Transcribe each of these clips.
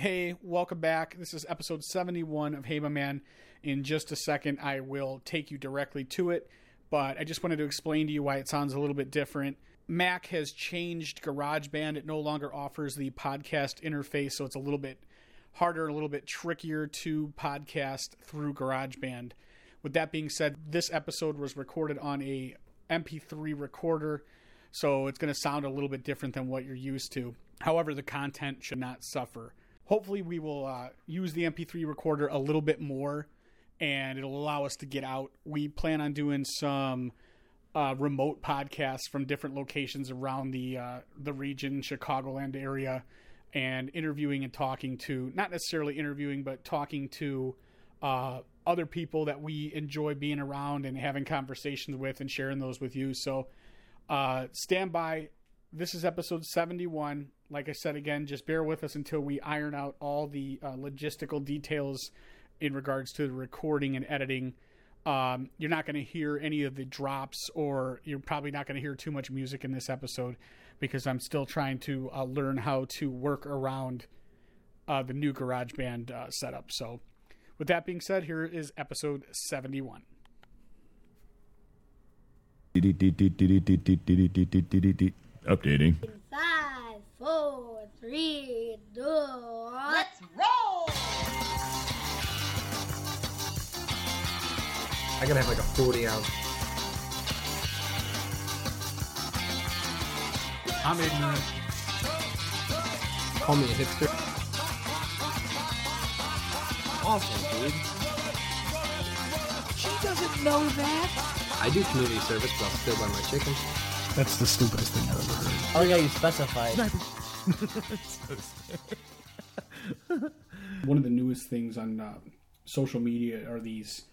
Hey, welcome back. This is episode 71 of Hey My Man. In just a second, I will take you directly to it, but I just wanted to explain to you why it sounds a little bit different. Mac has changed GarageBand. It no longer offers the podcast interface, so it's a little bit harder, a little bit trickier to podcast through GarageBand. With that being said, this episode was recorded on a MP3 recorder, so it's going to sound a little bit different than what you're used to. However, the content should not suffer. Hopefully, we will uh, use the MP3 recorder a little bit more, and it'll allow us to get out. We plan on doing some uh, remote podcasts from different locations around the uh, the region, Chicagoland area, and interviewing and talking to not necessarily interviewing, but talking to uh, other people that we enjoy being around and having conversations with and sharing those with you. So uh, stand by. This is episode 71. Like I said again, just bear with us until we iron out all the uh, logistical details in regards to the recording and editing. Um, you're not going to hear any of the drops, or you're probably not going to hear too much music in this episode because I'm still trying to uh, learn how to work around uh, the new GarageBand uh, setup. So, with that being said, here is episode 71. Updating. Five, four, three, two. Let's roll! I gotta have like a 40 ounce. I'm ignorant. Call me a hipster. Awesome, dude. She doesn't know that. I do community service, but I'll still buy my chicken. That's the stupidest thing I've ever heard. Oh yeah, you specified. One of the newest things on uh, social media are these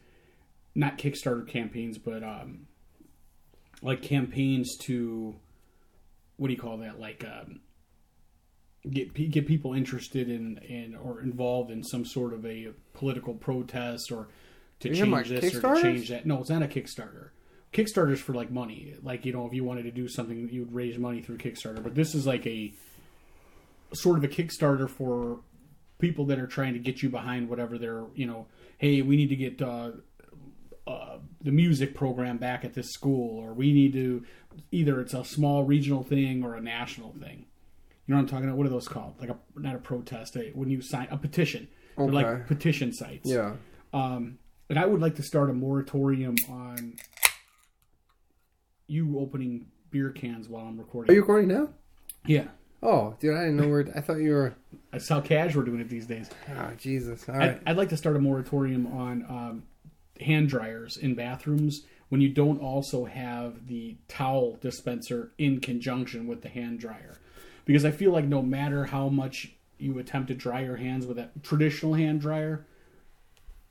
not Kickstarter campaigns, but um, like campaigns to what do you call that? Like um, get get people interested in, in or involved in some sort of a political protest or to You're change this or to change that. No, it's not a Kickstarter. Kickstarter's for like money. Like you know, if you wanted to do something, you would raise money through Kickstarter. But this is like a sort of a Kickstarter for people that are trying to get you behind whatever they're you know hey we need to get uh, uh, the music program back at this school or we need to either it's a small regional thing or a national thing you know what i'm talking about what are those called like a not a protest a, when you sign a petition they're like petition sites Yeah. um, and i would like to start a moratorium on you opening beer cans while i'm recording Are you recording now? yeah Oh, dude, I didn't know where. I thought you were. that's how cash we're doing it these days Oh, Jesus. All I'd, like to start a moratorium on um, hand dryers in bathrooms when you don't also have the towel dispenser in conjunction with the hand dryer. Because I feel like no matter how much you attempt to dry your hands with a traditional hand dryer,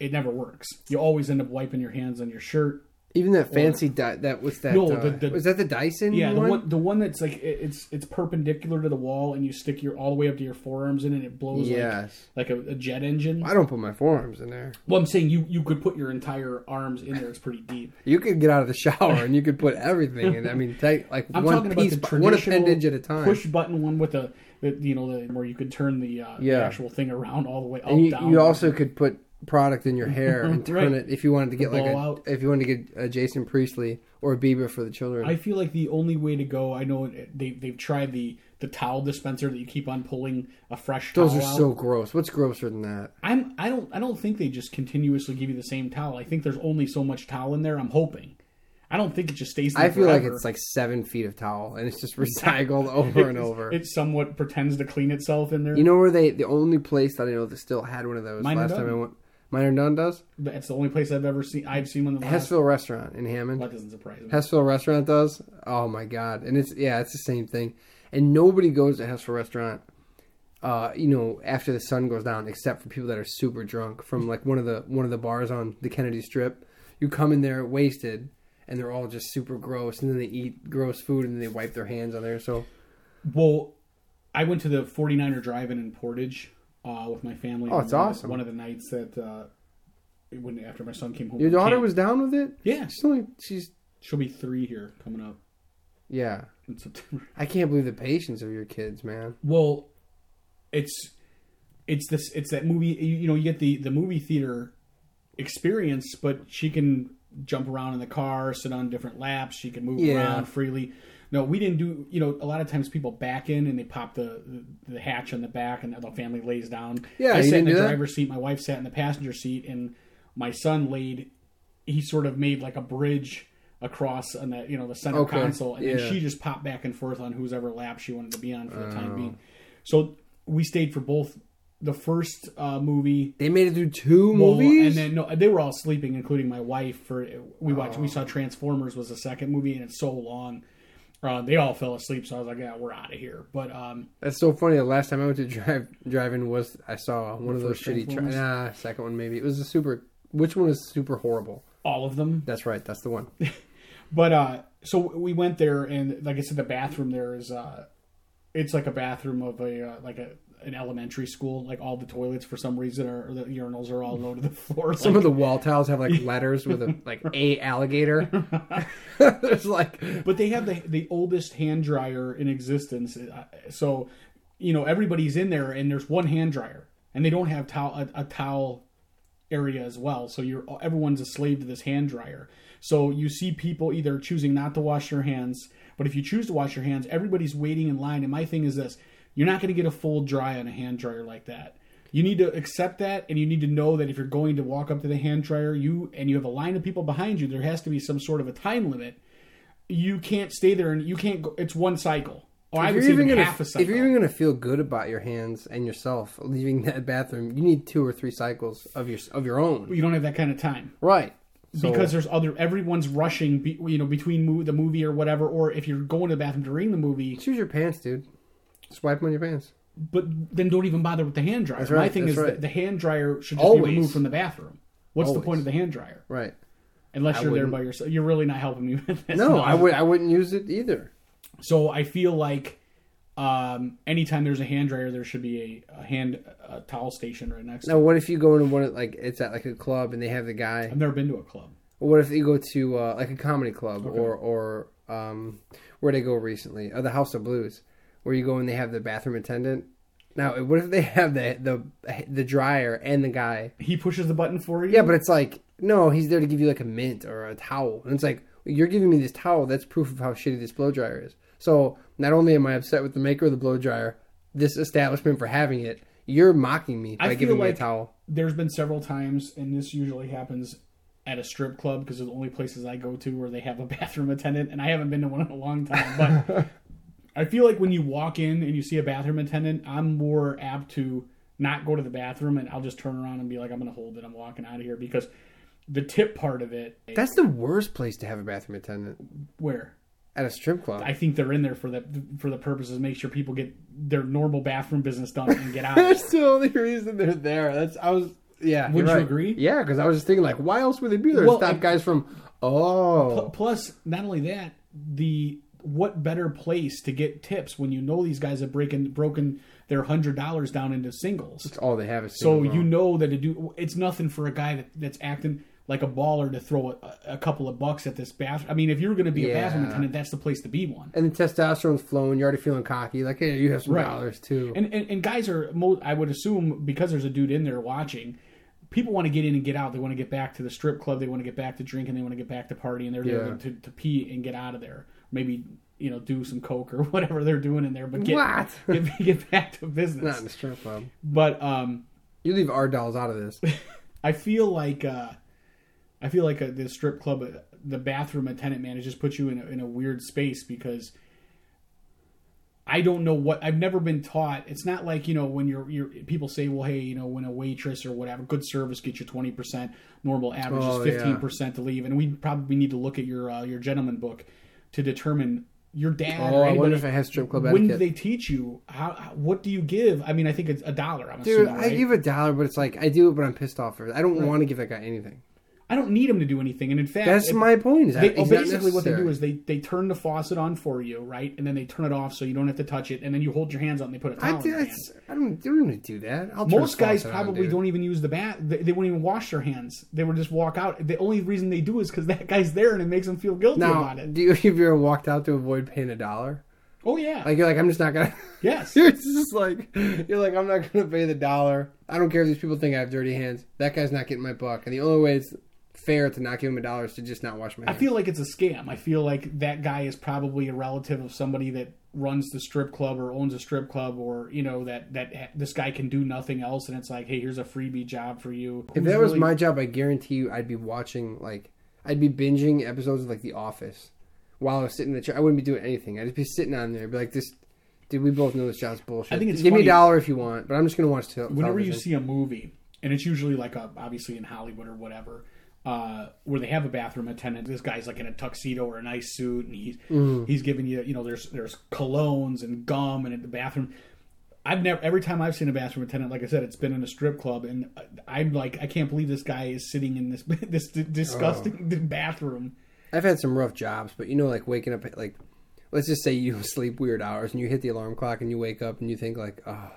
it never works. You always end up wiping your hands on your shirt. Even that fancy di- that was that. No, uh, the- the- was that the Dyson? Yeah, the one? one the one that's like it- it's it's perpendicular to the wall and you stick your all the way up to your forearms in and it blows Yes. like like a, a jet engine. I don't put my forearms in there. Well, I'm saying you you could put your entire arms in there. It's pretty deep. You could get out of the shower and you could put everything in. I mean, take like I'm one piece, the one appendage at a time. push button one with the, the you know the where you could turn the, uh, the actual thing around all the way up and you, down. you also could put product in your hair and turn Right. it if you wanted to get like a, blowout. if you wanted to get a Jason Priestley or a Bieber for the children. I feel like the only way to go. I know they they've tried the the towel dispenser that you keep on pulling a fresh. Those towel are out. so gross. What's grosser than that? I'm I don't I don't think they just continuously give you the same towel. I think there's only so much towel in there. I'm hoping. I don't think it just stays. There I feel like it's like seven feet of towel and it's just recycled over and over. It somewhat pretends to clean itself in there. you know where they? The only place that I know that still had one of those Minor last time I went. Minor Done does. that's the only place I've ever seen. I've seen one. of the last. Hessville Restaurant in Hammond. That doesn't surprise me. Hessville Restaurant does. Oh my god! And it's yeah, it's the same thing. And nobody goes to Hessville Restaurant, uh, you know, after the sun goes down, except for people that are super drunk from like one of the one of the bars on the Kennedy Strip. You come in there wasted, and they're all just super gross, and then they eat gross food, and then they wipe their hands on there. So Well, I went to the 49er drive-in in Portage uh, with my family. Oh, it's one of the- awesome. one of the nights that uh, when after my son came home. your daughter camp. was down with it. Yeah, She's only she's she'll be three here coming up yeah. in September. I can't believe the patience of your kids, man. Well, it's it's this it's that movie you, you know you get the the movie theater experience but she can jump around in the car sit on different laps she can move Yeah. around freely no we didn't do you know a lot of times people back in and they pop the the, the hatch on the back and the family lays down Yeah, i sat in the that? driver's seat my wife sat in the passenger seat and my son laid he sort of made like a bridge across on the you know the center Okay, console and yeah. then she just popped back and forth on whose ever lap she wanted to be on for the Oh. time being so we stayed for both the first uh, movie They made it through two well, movies. and then no, they were all sleeping, including my wife. For we watched, we saw Transformers was the second movie, and it's so long. Uh, they all fell asleep, so I was like, "Yeah, we're out of here." But um, That's so funny. The last time I went to drive driving was I saw one of those shitty. Transformers? nah, second one maybe. It was a super. Which one was super horrible? all of them. That's right. That's the one. But uh, so we went there, and like I said, the bathroom there is uh, it's like a bathroom of a uh, like a an elementary school. Like all the toilets for some reason are or the urinals are all low to the floor. Some of the wall tiles have like letters with a like a alligator. There's like but they have the the oldest hand dryer in existence. Uh, So, you know, everybody's in there, and there's one hand dryer, and they don't have towel a, a towel area as well. So you're everyone's a slave to this hand dryer. So you see people either choosing not to wash their hands, but if you choose to wash your hands, everybody's waiting in line. And my thing is this: you're not going to get a full dry on a hand dryer like that. You need to accept that, and you need to know that if you're going to walk up to the hand dryer, you and you have a line of people behind you, there has to be some sort of a time limit you can't stay there and you can't go it's one cycle or i if you're even gonna half a cycle if you're even gonna feel good about your hands and yourself leaving that bathroom, you need two or three cycles of your of your own. you don't have that kind of time Right. So- because there's other everyone's rushing be, you know between the movie or whatever or if you're going to the bathroom during the movie choose your pants, dude. Swipe on your pants. but then don't even bother with the hand dryer That's my thing that's is right. that the hand dryer should just Always. be removed from the bathroom what's the Always. point of the hand dryer Right. unless I you're there by yourself you're really not helping me with this No, I would I wouldn't use it either. So I feel like um, anytime there's a hand dryer, there should be a, a hand a towel station right next. to Now, it. what if you go into one of like it's at like a club and they have the guy? I've never been to a club. What if you go to uh, like a comedy club or or um, where they go recently? Or the House of Blues, where you go and they have the bathroom attendant. Now, what if they have the the the dryer and the guy? He pushes the button for you. Yeah, but it's like no, he's there to give you like a mint or a towel, and it's like you're giving me this towel. That's proof of how shitty this blow dryer is. So not only am I upset with the maker of the blow dryer, this establishment for having it, you're mocking me by I giving me a towel. there's been several times, and this usually happens at a strip club because they're the only places I go to where they have a bathroom attendant, and I haven't been to one in a long time. But I feel like when you walk in and you see a bathroom attendant, I'm more apt to not go to the bathroom, and I'll just turn around and be like, I'm going to hold it. I'm walking out of here because the tip part of it, That's the worst place to have a bathroom attendant where at a strip club. I think they're in there for the for the purposes of make sure people get their normal bathroom business done and get out. That's the only reason they're there. That's I was yeah. You're right. agree? Yeah, because I was just thinking like, why else would they be there? Well, Stop guys from oh Plus, not only that, the what better place to get tips when you know these guys have breaking broken their hundred dollars down into singles. It's all they have is So you know that a dude, it's nothing for a guy that, that's acting like a baller to throw a, a couple of bucks at this bathroom. I mean, if you're going to be a bathroom attendant, that's the place to be one. and the testosterone's flowing. You're already feeling cocky. Like, hey, you have some Right. dollars too. And, and and guys are, mo- I would assume, because there's a dude in there watching. People want to get in and get out. They want to get back to the strip club. They want to get back to drinking. They want to get back to partying. They're there to, to pee and get out of there. Maybe you know do some coke or whatever they're doing in there. But get What? get, get back to business. Not business. in the strip club. But um, You leave our dolls out of this. I feel like uh, I feel like uh the strip club, uh, the bathroom attendant man, has just put you in a, in a weird space because I don't know what I've never been taught. It's not like you know when you're you're people say, well, hey, you know, when a waitress or whatever, good service gets you twenty percent. Normal average Oh, is yeah. fifteen percent to leave, and we probably need to look at your uh, your gentleman book to determine your dad Oh, or I anybody. wonder if it has strip club when do they teach you how? What do you give? I mean, I think it's a dollar. I'm Dude, assuming, I give a dollar, but it's like I do it, but I'm pissed off. I don't want to give that guy anything. I don't need them to do anything, and in fact, That's if- my point. Is They, basically, what they do is they, they turn the faucet on for you, right? And then they turn it off so you don't have to touch it. And then you hold your hands out and they put a I, towel in your hand. I don't. You don't do that. I'll Most guys faucet on, probably don't even use the bath. They, they won't even wash their hands. They would just walk out. The only reason they do is because that guy's there and it makes them feel guilty Now, about it. do you have you ever walked out to avoid paying a dollar? Oh yeah. Like you're like, I'm just not gonna. yes. You're just like, you're like, I'm not gonna pay the dollar. I don't care if these people think I have dirty hands. That guy's not getting my buck, and the only way it's fair to not give him a dollar to just not wash my I feel like it's a scam. I feel like that guy is probably a relative of somebody that runs the strip club or owns a strip club, or you know that that this guy can do nothing else, and it's like, hey, here's a freebie job for you. if that was really- my job, I guarantee you, I'd be watching like, I'd be binging episodes of like The Office while I was sitting in the chair. I wouldn't be doing anything. I'd just be sitting on there, be like, this. Dude, we both know this job's bullshit. I think it's give me a dollar if you want, but I'm just gonna watch television. whenever you see a movie, and it's usually like a, obviously in Hollywood or whatever, uh, where they have a bathroom attendant. This guy's like in a tuxedo or a nice suit, and he's Mm. he's giving you, you know, there's there's colognes and gum, and in the bathroom. I've never every time I've seen a bathroom attendant, like I said, it's been in a strip club, and I'm like, I can't believe this guy is sitting in this this disgusting Oh. bathroom. I've had some rough jobs, but you know, like waking up at like, let's just say you sleep weird hours and you hit the alarm clock and you wake up and you think like, oh,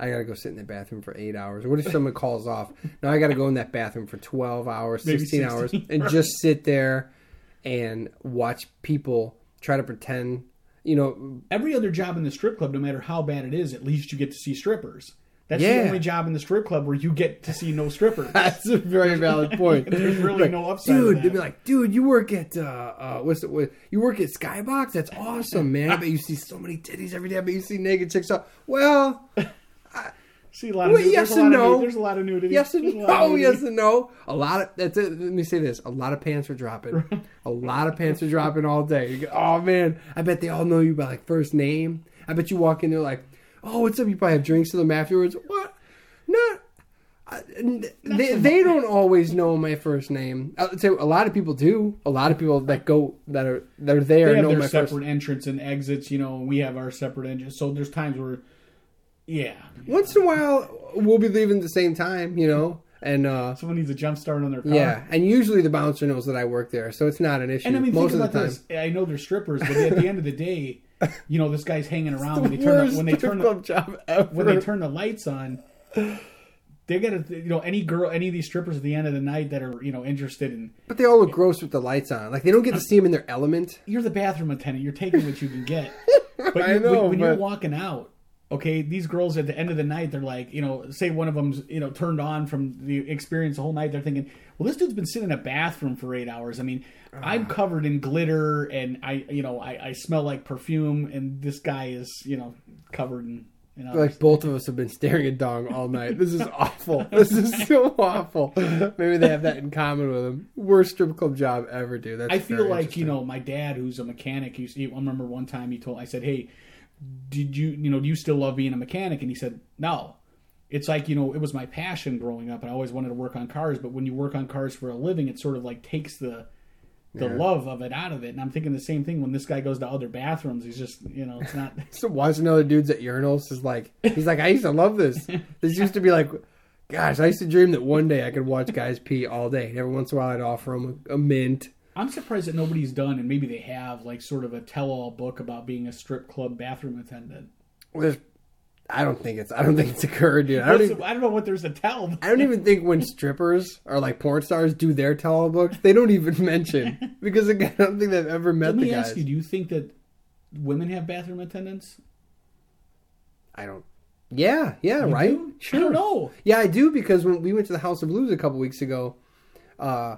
I gotta go sit in the bathroom for eight hours. What if someone calls off? Now I gotta go in that bathroom for twelve hours, sixteen hours, 16, and just sit there and watch people try to pretend. You know, Every other job in the strip club, no matter how bad it is, at least you get to see strippers. That's Yeah. the only job in the strip club where you get to see no strippers. that's a very valid point. There's really Like, no upside dude. They'd be like, dude, you work at uh, uh what's it? What, you work at Skybox? That's awesome, man. I bet you see so many titties every day. I bet you see naked chicks. Up. Well, See a lot of Well, nudity. yes there's, and no. there's a lot of nudity. yes and There's a lot of no, nudity. yes and no. A lot of that's it. Let me say this: a lot of pants are dropping. a lot of pants are dropping all day. You go, oh man, I bet they all know you by like first name. I bet you walk in there like, oh, what's up? You probably have drinks to them afterwards. What? Not. I- They, they don't always know my first name. I would say a lot of people do. A lot of people that go that are that are there They have know their my separate first. entrance and exits. You know, we have our separate entrance. So there's times where, yeah, Once in a while, we'll be leaving at the same time, you know, and uh, someone needs a jump start on their car. Yeah, and usually the bouncer knows that I work there, so it's not an issue. And I mean, most think of the time. this. I know they're strippers, but at the end of the day, you know, this guy's hanging around when they The turn the, when they turn the, club job ever. when they turn the lights on. They gotta, you know, any girl, any of these strippers at the end of the night that are, you know, interested in. but they all look gross with the lights on. Like they don't get to see them in their element. You're the bathroom attendant. You're taking what you can get. But you, know, when, when you're walking out, okay, these girls at the end of the night, they're like, you know, say one of them's, you know, turned on from the experience the whole night. They're thinking, well, this dude's been sitting in a bathroom for eight hours. I mean, I'm Ah. covered in glitter and I, you know, I, I smell like perfume, and this guy is, you know, covered in. You know, Like both of us have been staring at dong all night. This is awful. This is so awful. Maybe they have that in common with them. Worst strip club job ever, dude. That's I feel like you know my dad, who's a mechanic. He, I remember one time he told I said, "Hey, did you you know do you still love being a mechanic?" And he said, "No." It's like you know it was my passion growing up, and I always wanted to work on cars. But when you work on cars for a living, it sort of like takes the the love of it out of it. And I'm thinking the same thing when this guy goes to other bathrooms. He's just you know it's not. So watching other dudes at urinals is like he's like I used to love this. This used to be like, gosh, I used to dream that one day I could watch guys pee all day. And every once in a while, I'd offer them a, a mint. I'm surprised that nobody's done, and maybe they have like sort of a tell-all book about being a strip club bathroom attendant. There's, I don't think it's I don't think it's occurred, dude. I don't even, I don't know what there's to tell. I don't even think when strippers or like porn stars do their tell-all books, they don't even mention because again, I don't think they've ever met Let me the guys. ask you: Do you think that women have bathroom attendants? I don't. Yeah, yeah, You right. do? I don't know. Yeah, I do because when we went to the House of Blues a couple weeks ago, uh,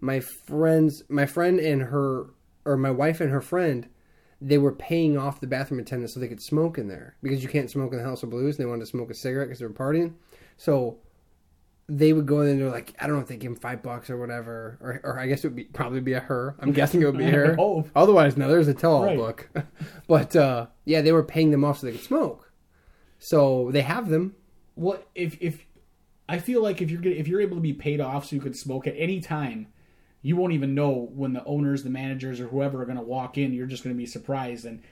my friends, my friend and her, or my wife and her friend, they were paying off the bathroom attendant so they could smoke in there because you can't smoke in the House of Blues. And they wanted to smoke a cigarette because they were partying, so they would go in and they're like, I don't know if they give him five bucks or whatever, or, or I guess it would be probably be a her. I'm guessing it would be her. Otherwise, no, there's a tell-all Right. book. but uh, yeah, they were paying them off so they could smoke. So they have them. Well, if if I feel like if you're gonna, if you're able to be paid off so you could smoke at any time, you won't even know when the owners, the managers, or whoever are going to walk in. You're just going to be surprised. And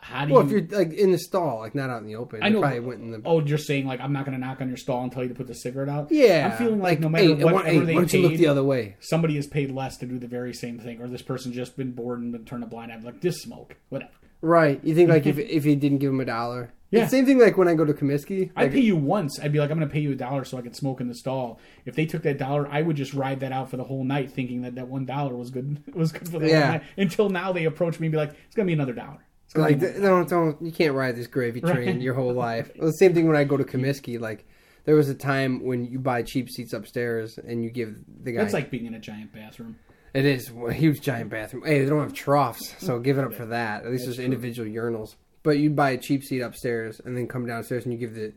how do Well, you? if you're like in the stall, like not out in the open, I know. probably went in the. Oh, you're saying like I'm not going to knock on your stall and tell you to put the cigarette out. yeah, I'm feeling like, no matter hey, what, hey, why they don't you look paid, the other way? somebody is paid less to do the very same thing, or this person just been bored and been turned a blind eye. Like this smoke, whatever. Right? You think like if if you didn't give him a dollar? Yeah. It's the same thing like when I go to Comiskey. I Like, pay you once. I'd be like, I'm going to pay you a dollar so I can smoke in the stall. If they took that dollar, I would just ride that out for the whole night, thinking that that one dollar was good was good for the Yeah. whole night. Until now, they approach me and be like, it's going to be another dollar. It's Like be- don't don't you can't ride this gravy train Right. your whole life. Well, the same thing when I go to Comiskey. Like there was a time when you buy cheap seats upstairs and you give the guy. that's like being in a giant bathroom. it is a huge giant bathroom. Hey, they don't have troughs, so give it up for that. At least That's there's true. individual urinals. But you'd buy a cheap seat upstairs and then come downstairs and you give the.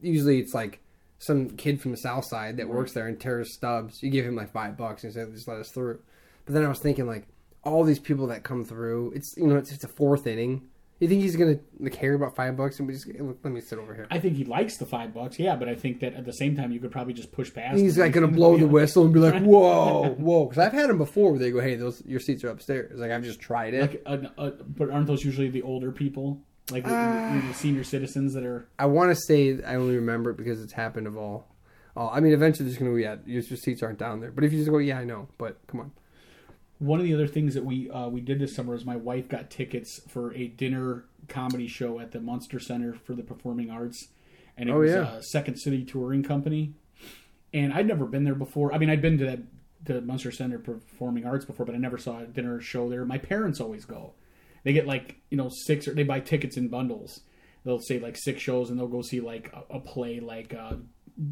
Usually it's like some kid from the south side that works there and tears stubs. You give him like five bucks and say just let us through. But then I was thinking like all these people that come through. It's you know it's, it's a fourth inning. You think he's gonna like, care about five bucks and just let me sit over here. I think he likes the five bucks, yeah, but I think that at the same time you could probably just push past. He's like gonna blow the whistle and be like, "Whoa, whoa!" Because I've had them before where they go, "Hey, those your seats are upstairs." Like I've just tried it. Like, uh, uh, but aren't those usually the older people, like the, Ah. the senior citizens that are? I want to say I only remember it because it's happened of all. all I mean, eventually there's gonna be yeah, your your seats aren't down there. But if you just go, yeah, I know. But come on, One of the other things that we uh, we did this summer is my wife got tickets for a dinner comedy show at the Munster Center for the Performing Arts, and it Oh, was yeah. uh, Second City Touring Company. And I'd never been there before. I mean, I'd been to that the Munster Center Performing Arts before, but I never saw a dinner show there. My parents always go. They get like you know six or they buy tickets in bundles. They'll say like six shows, and they'll go see like a, a play like uh,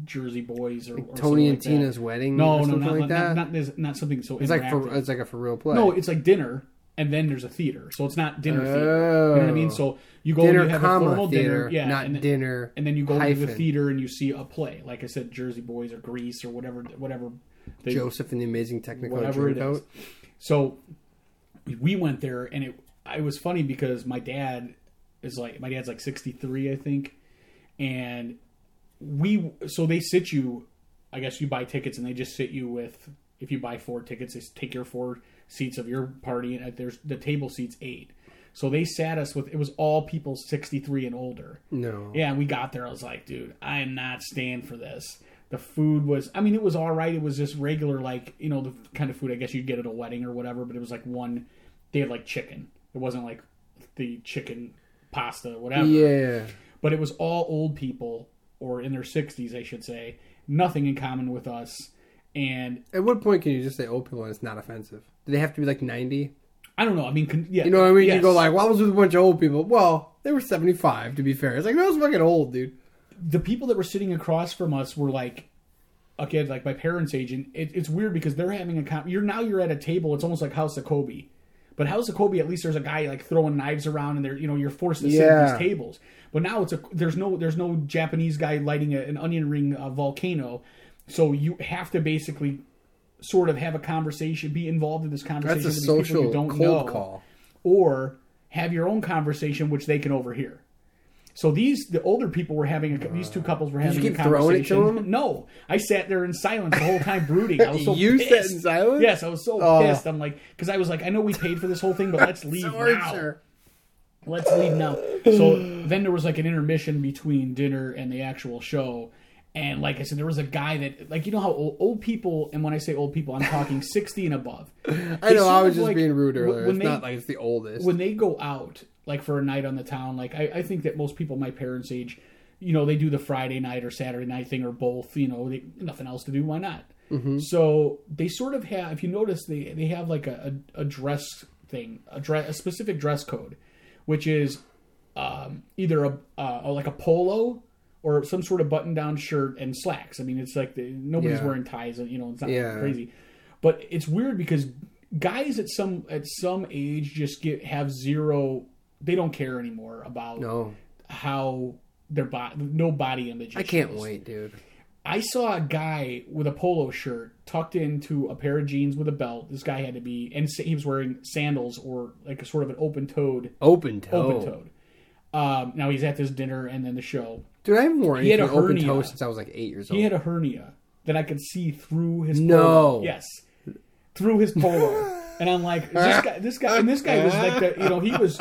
Jersey Boys or, or Tony and like that. Tina's wedding. No, or no, not, like not, that. not, not, not something so it's like for it's like a for real play. No, it's like dinner, and then there's a theater, so it's not dinner theater. You know what I mean? Oh. So you go dinner, and you have a formal theater, dinner, yeah, not and then, dinner. and then you go to the theater and you see a play, like I said, Jersey Boys or Grease or whatever, whatever. They, Joseph and the Amazing Technicolor whatever it is. Dreamcoat. So we went there, and it it was funny because my dad is like my dad's like 63, I think, and we so they sit you. I guess you buy tickets, and they just sit you with. If you buy four tickets, they take your four seats of your party, and there's the table seats eight. So they sat us with it was all people 63 and older. No. Yeah, and we got there. I was like, dude, I am not staying for this. The food was, I mean, it was all right. It was just regular, like, you know, the kind of food I guess you'd get at a wedding or whatever, but it was like one, they had like chicken. It wasn't like the chicken pasta, whatever. Yeah. But it was all old people, or in their 60s, I should say. Nothing in common with us. And At what point can you just say old people and it's not offensive? Do they have to be like ninety? I don't know. I mean, con- yeah. You know what I mean? You go like, "Well, I was with a bunch of old people." Well, they were seventy-five. To be fair, it's like that was fucking old, dude. the people that were sitting across from us were like okay like my parents age and it, it's weird because they're having a con- you're now you're at a table it's almost like house of kobe but house of kobe at least there's a guy like throwing knives around and they're you know you're forced to sit at these tables but now it's a there's no there's no japanese guy lighting a, an onion ring uh, volcano so you have to basically sort of have a conversation be involved in this conversation That's a with these people you social don't cold know call. or have your own conversation which they can overhear. So these the older people were having a, these two couples were you having keep a throwing it to conversation. them? No, I sat there in silence the whole time brooding. I was so You pissed. sat in silence? Yes, I was so Oh. pissed. I'm like because I was like I know we paid for this whole thing, but let's leave now. Let's leave now. So then there was like an intermission between dinner and the actual show. And like I said, there was a guy that, like, you know how old, old people, and when I say old people, I'm talking 60 and above. I know. I was just being rude earlier. when it's they- not like it's the oldest. when they go out like for a night on the town like I, I think that most people my parents age you know they do the friday night or saturday night thing or both you know they nothing else to do why not Mm-hmm. so they sort of have if you notice they they have like a, a, a dress thing a dress a specific dress code which is um, either a uh, like a polo or some sort of button down shirt and slacks i mean it's like the, nobody's Yeah. wearing ties you know it's not Yeah. crazy but it's weird because guys at some at some age just get have zero they don't care anymore about no, how their body no body image I can't issues. wait, dude. i saw a guy with a polo shirt tucked into a pair of jeans with a belt this guy had to be and he was wearing sandals or like a sort of an open toed Open toe, open toed um, now he's at this dinner and then the show dude. I haven't worn He had a open hernia. toe since I was like eight years old. he had a hernia that i could see through his No. polo. yes through his polo and i'm like this guy this guy and this guy was like the, you know he was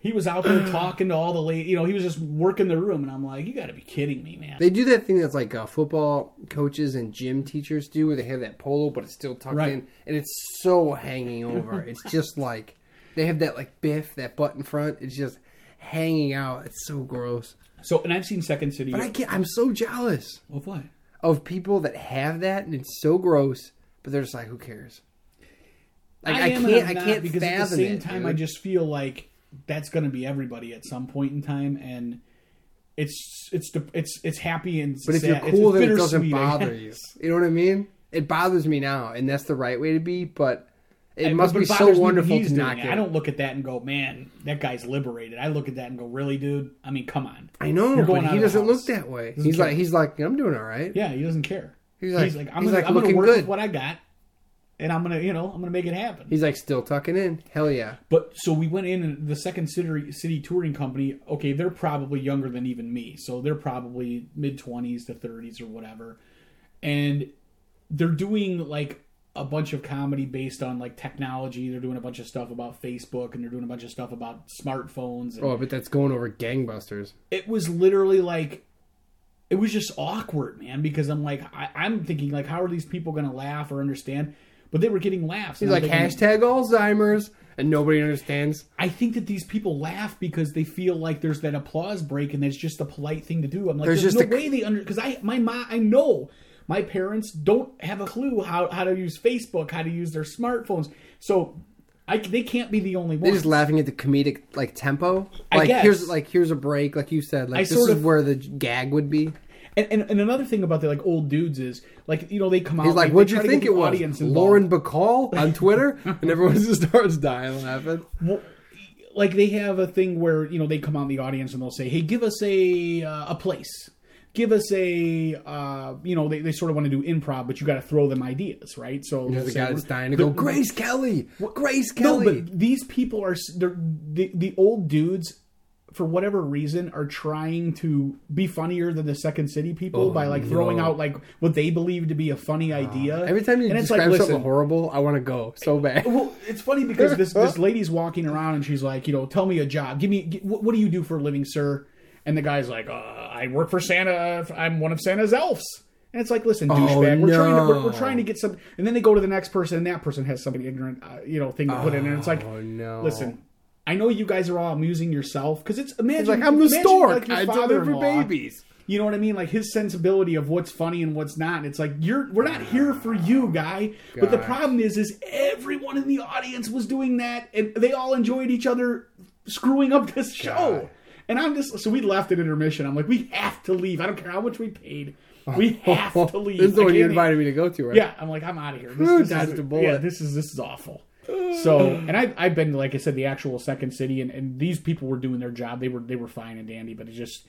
he was out there talking to all the ladies you know he was just working the room and i'm like you gotta be kidding me man They do that thing that's like uh, football coaches and gym teachers do, where they have that polo, but it's still tucked Right. in, and it's so hanging over. it's just like they have that like biff, that button front. It's just hanging out. It's so gross. so and i've seen second city But I can't. I'm so jealous of what of people that have that, and it's so gross. But they're just like, who cares? Like, I, am can't. I can't because fathom at the same it, time dude. i just feel like that's going to be everybody at some point in time, and it's it's it's it's happy and But if you're cool, it's then it doesn't bother you. You know what I mean? It bothers me now, and that's the right way to be. But it And- must but be so wonderful to not get. I don't look at that and go, man, that guy's liberated. I look at that and go, really, dude? I mean, come on. I know, You're going but he doesn't look that way. Doesn't He's care. like, he's like, I'm doing all right. Yeah, he doesn't care. He's He's like- like, I'm he's gonna, like I'm gonna looking work good. with what I got, and I'm gonna, you know, I'm gonna make it happen. He's like still tucking in. Hell yeah. But so we went in, and the second city, city touring company. Okay, they're probably younger than even me, so they're probably mid twenties to thirties or whatever, and they're doing like a bunch of comedy based on like technology. They're doing a bunch of stuff about Facebook, and they're doing a bunch of stuff about smartphones. And Oh, but that's going over gangbusters. it was literally like it was just awkward man because i'm like I, i'm thinking like how are these people gonna laugh or understand but they were getting laughs He's like hashtag Alzheimer's, and nobody understands. i think that these people laugh because they feel like there's that applause break and that's just a polite thing to do i'm like There's there's, just no a- way they under because i my mom i know my parents don't have a clue how, how to use facebook how to use their smartphones so I, they can't be the only one. They're just laughing at the comedic like tempo. Like here's like here's a break, like you said. Like I this sort is of- where the gag would be. And, and, and another thing about the like old dudes is like you know they come out He's like, they "What'd you think it was?" involved. Lauren Bacall on Twitter, and everyone just starts dying laughing. well, like they have a thing where you know they come out in the audience and they'll say, "Hey, give us a uh, a place, give us a uh, you know they, they sort of want to do improv, but you got to throw them ideas, right?" So There's they'll a guy that's dying to the- go, Grace Kelly, Grace No, Kelly. but these people are they're the the old dudes. For whatever reason, are trying to be funnier than the Second City people by like throwing no. out like what they believe to be a funny idea. Every time you and it's describe like, something listen, horrible, I want to go so bad. well, it's funny because this this lady's walking around and she's like, you know, tell me a job. Give me gi- what, what do you do for a living, sir? And the guy's like, uh, I work for Santa. I'm one of Santa's elves. And it's like, listen, douchebag, we're trying to we're, we're trying to get some. And then they go to the next person, and that person has something ignorant, uh, you know, thing to put in, and it's like, Oh, no. listen. I know you guys are all amusing yourself because it's imagine He's like, I'm the imagine, stork. like, I deliver babies. You know what I mean? Like his sensibility of what's funny and what's not. It's like you're we're not here for you, guy. But the problem is, is everyone in the audience was doing that, and they all enjoyed each other screwing up this show. God. And I'm just so we left at intermission. I'm like, we have to leave. I don't care how much we paid. We have to leave. this is the one you invited me to go to, right? yeah, I'm like, I'm out of here. This, this dodged is, a bullet. Yeah, this is this is awful. So, and I've I've been like I said, the actual second city, and, and these people were doing their job. They were they were fine and dandy, but it just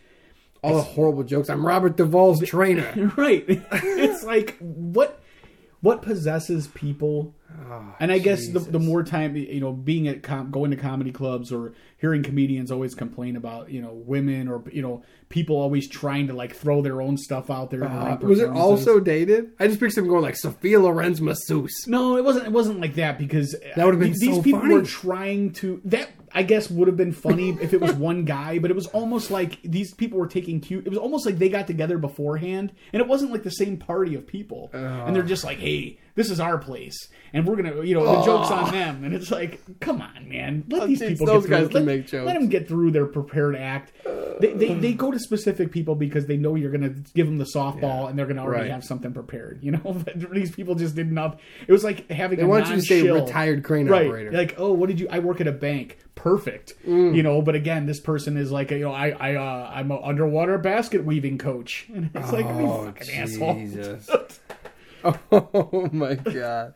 All the horrible jokes. I'm Robert Duvall's trainer. right. it's like what what possesses people. And I guess the, the more time you know, being at com- going to comedy clubs or hearing comedians always complain about you know women or you know people always trying to like throw their own stuff out there. Uh, was it also dated? I just pictured him going like Sophia Loren's masseuse. No, it wasn't. It wasn't like that because That would've been uh, these so people funny. were trying to. That I guess would have been funny if it was one guy, but it was almost like these people were taking cue. It was almost like they got together beforehand, and it wasn't like the same party of people. and they're just like, "Hey, this is our place, and we're gonna, you know, the joke's on them." And it's like, "Come on, man, let these teach people those get through. guys it. to let, make jokes. Let them get through their prepared act. They, they they go to specific people because they know you're gonna give them the softball, and they're gonna already Right. have something prepared. You know, these people just did not. It was like having They a want you to say retired crane right. operator. Like, oh, what did you? I work at a bank. Perfect. You know, but again, this person is like, you know, I I uh, I'm an underwater basket weaving coach, and it's like, you Oh, fucking asshole. Oh my god.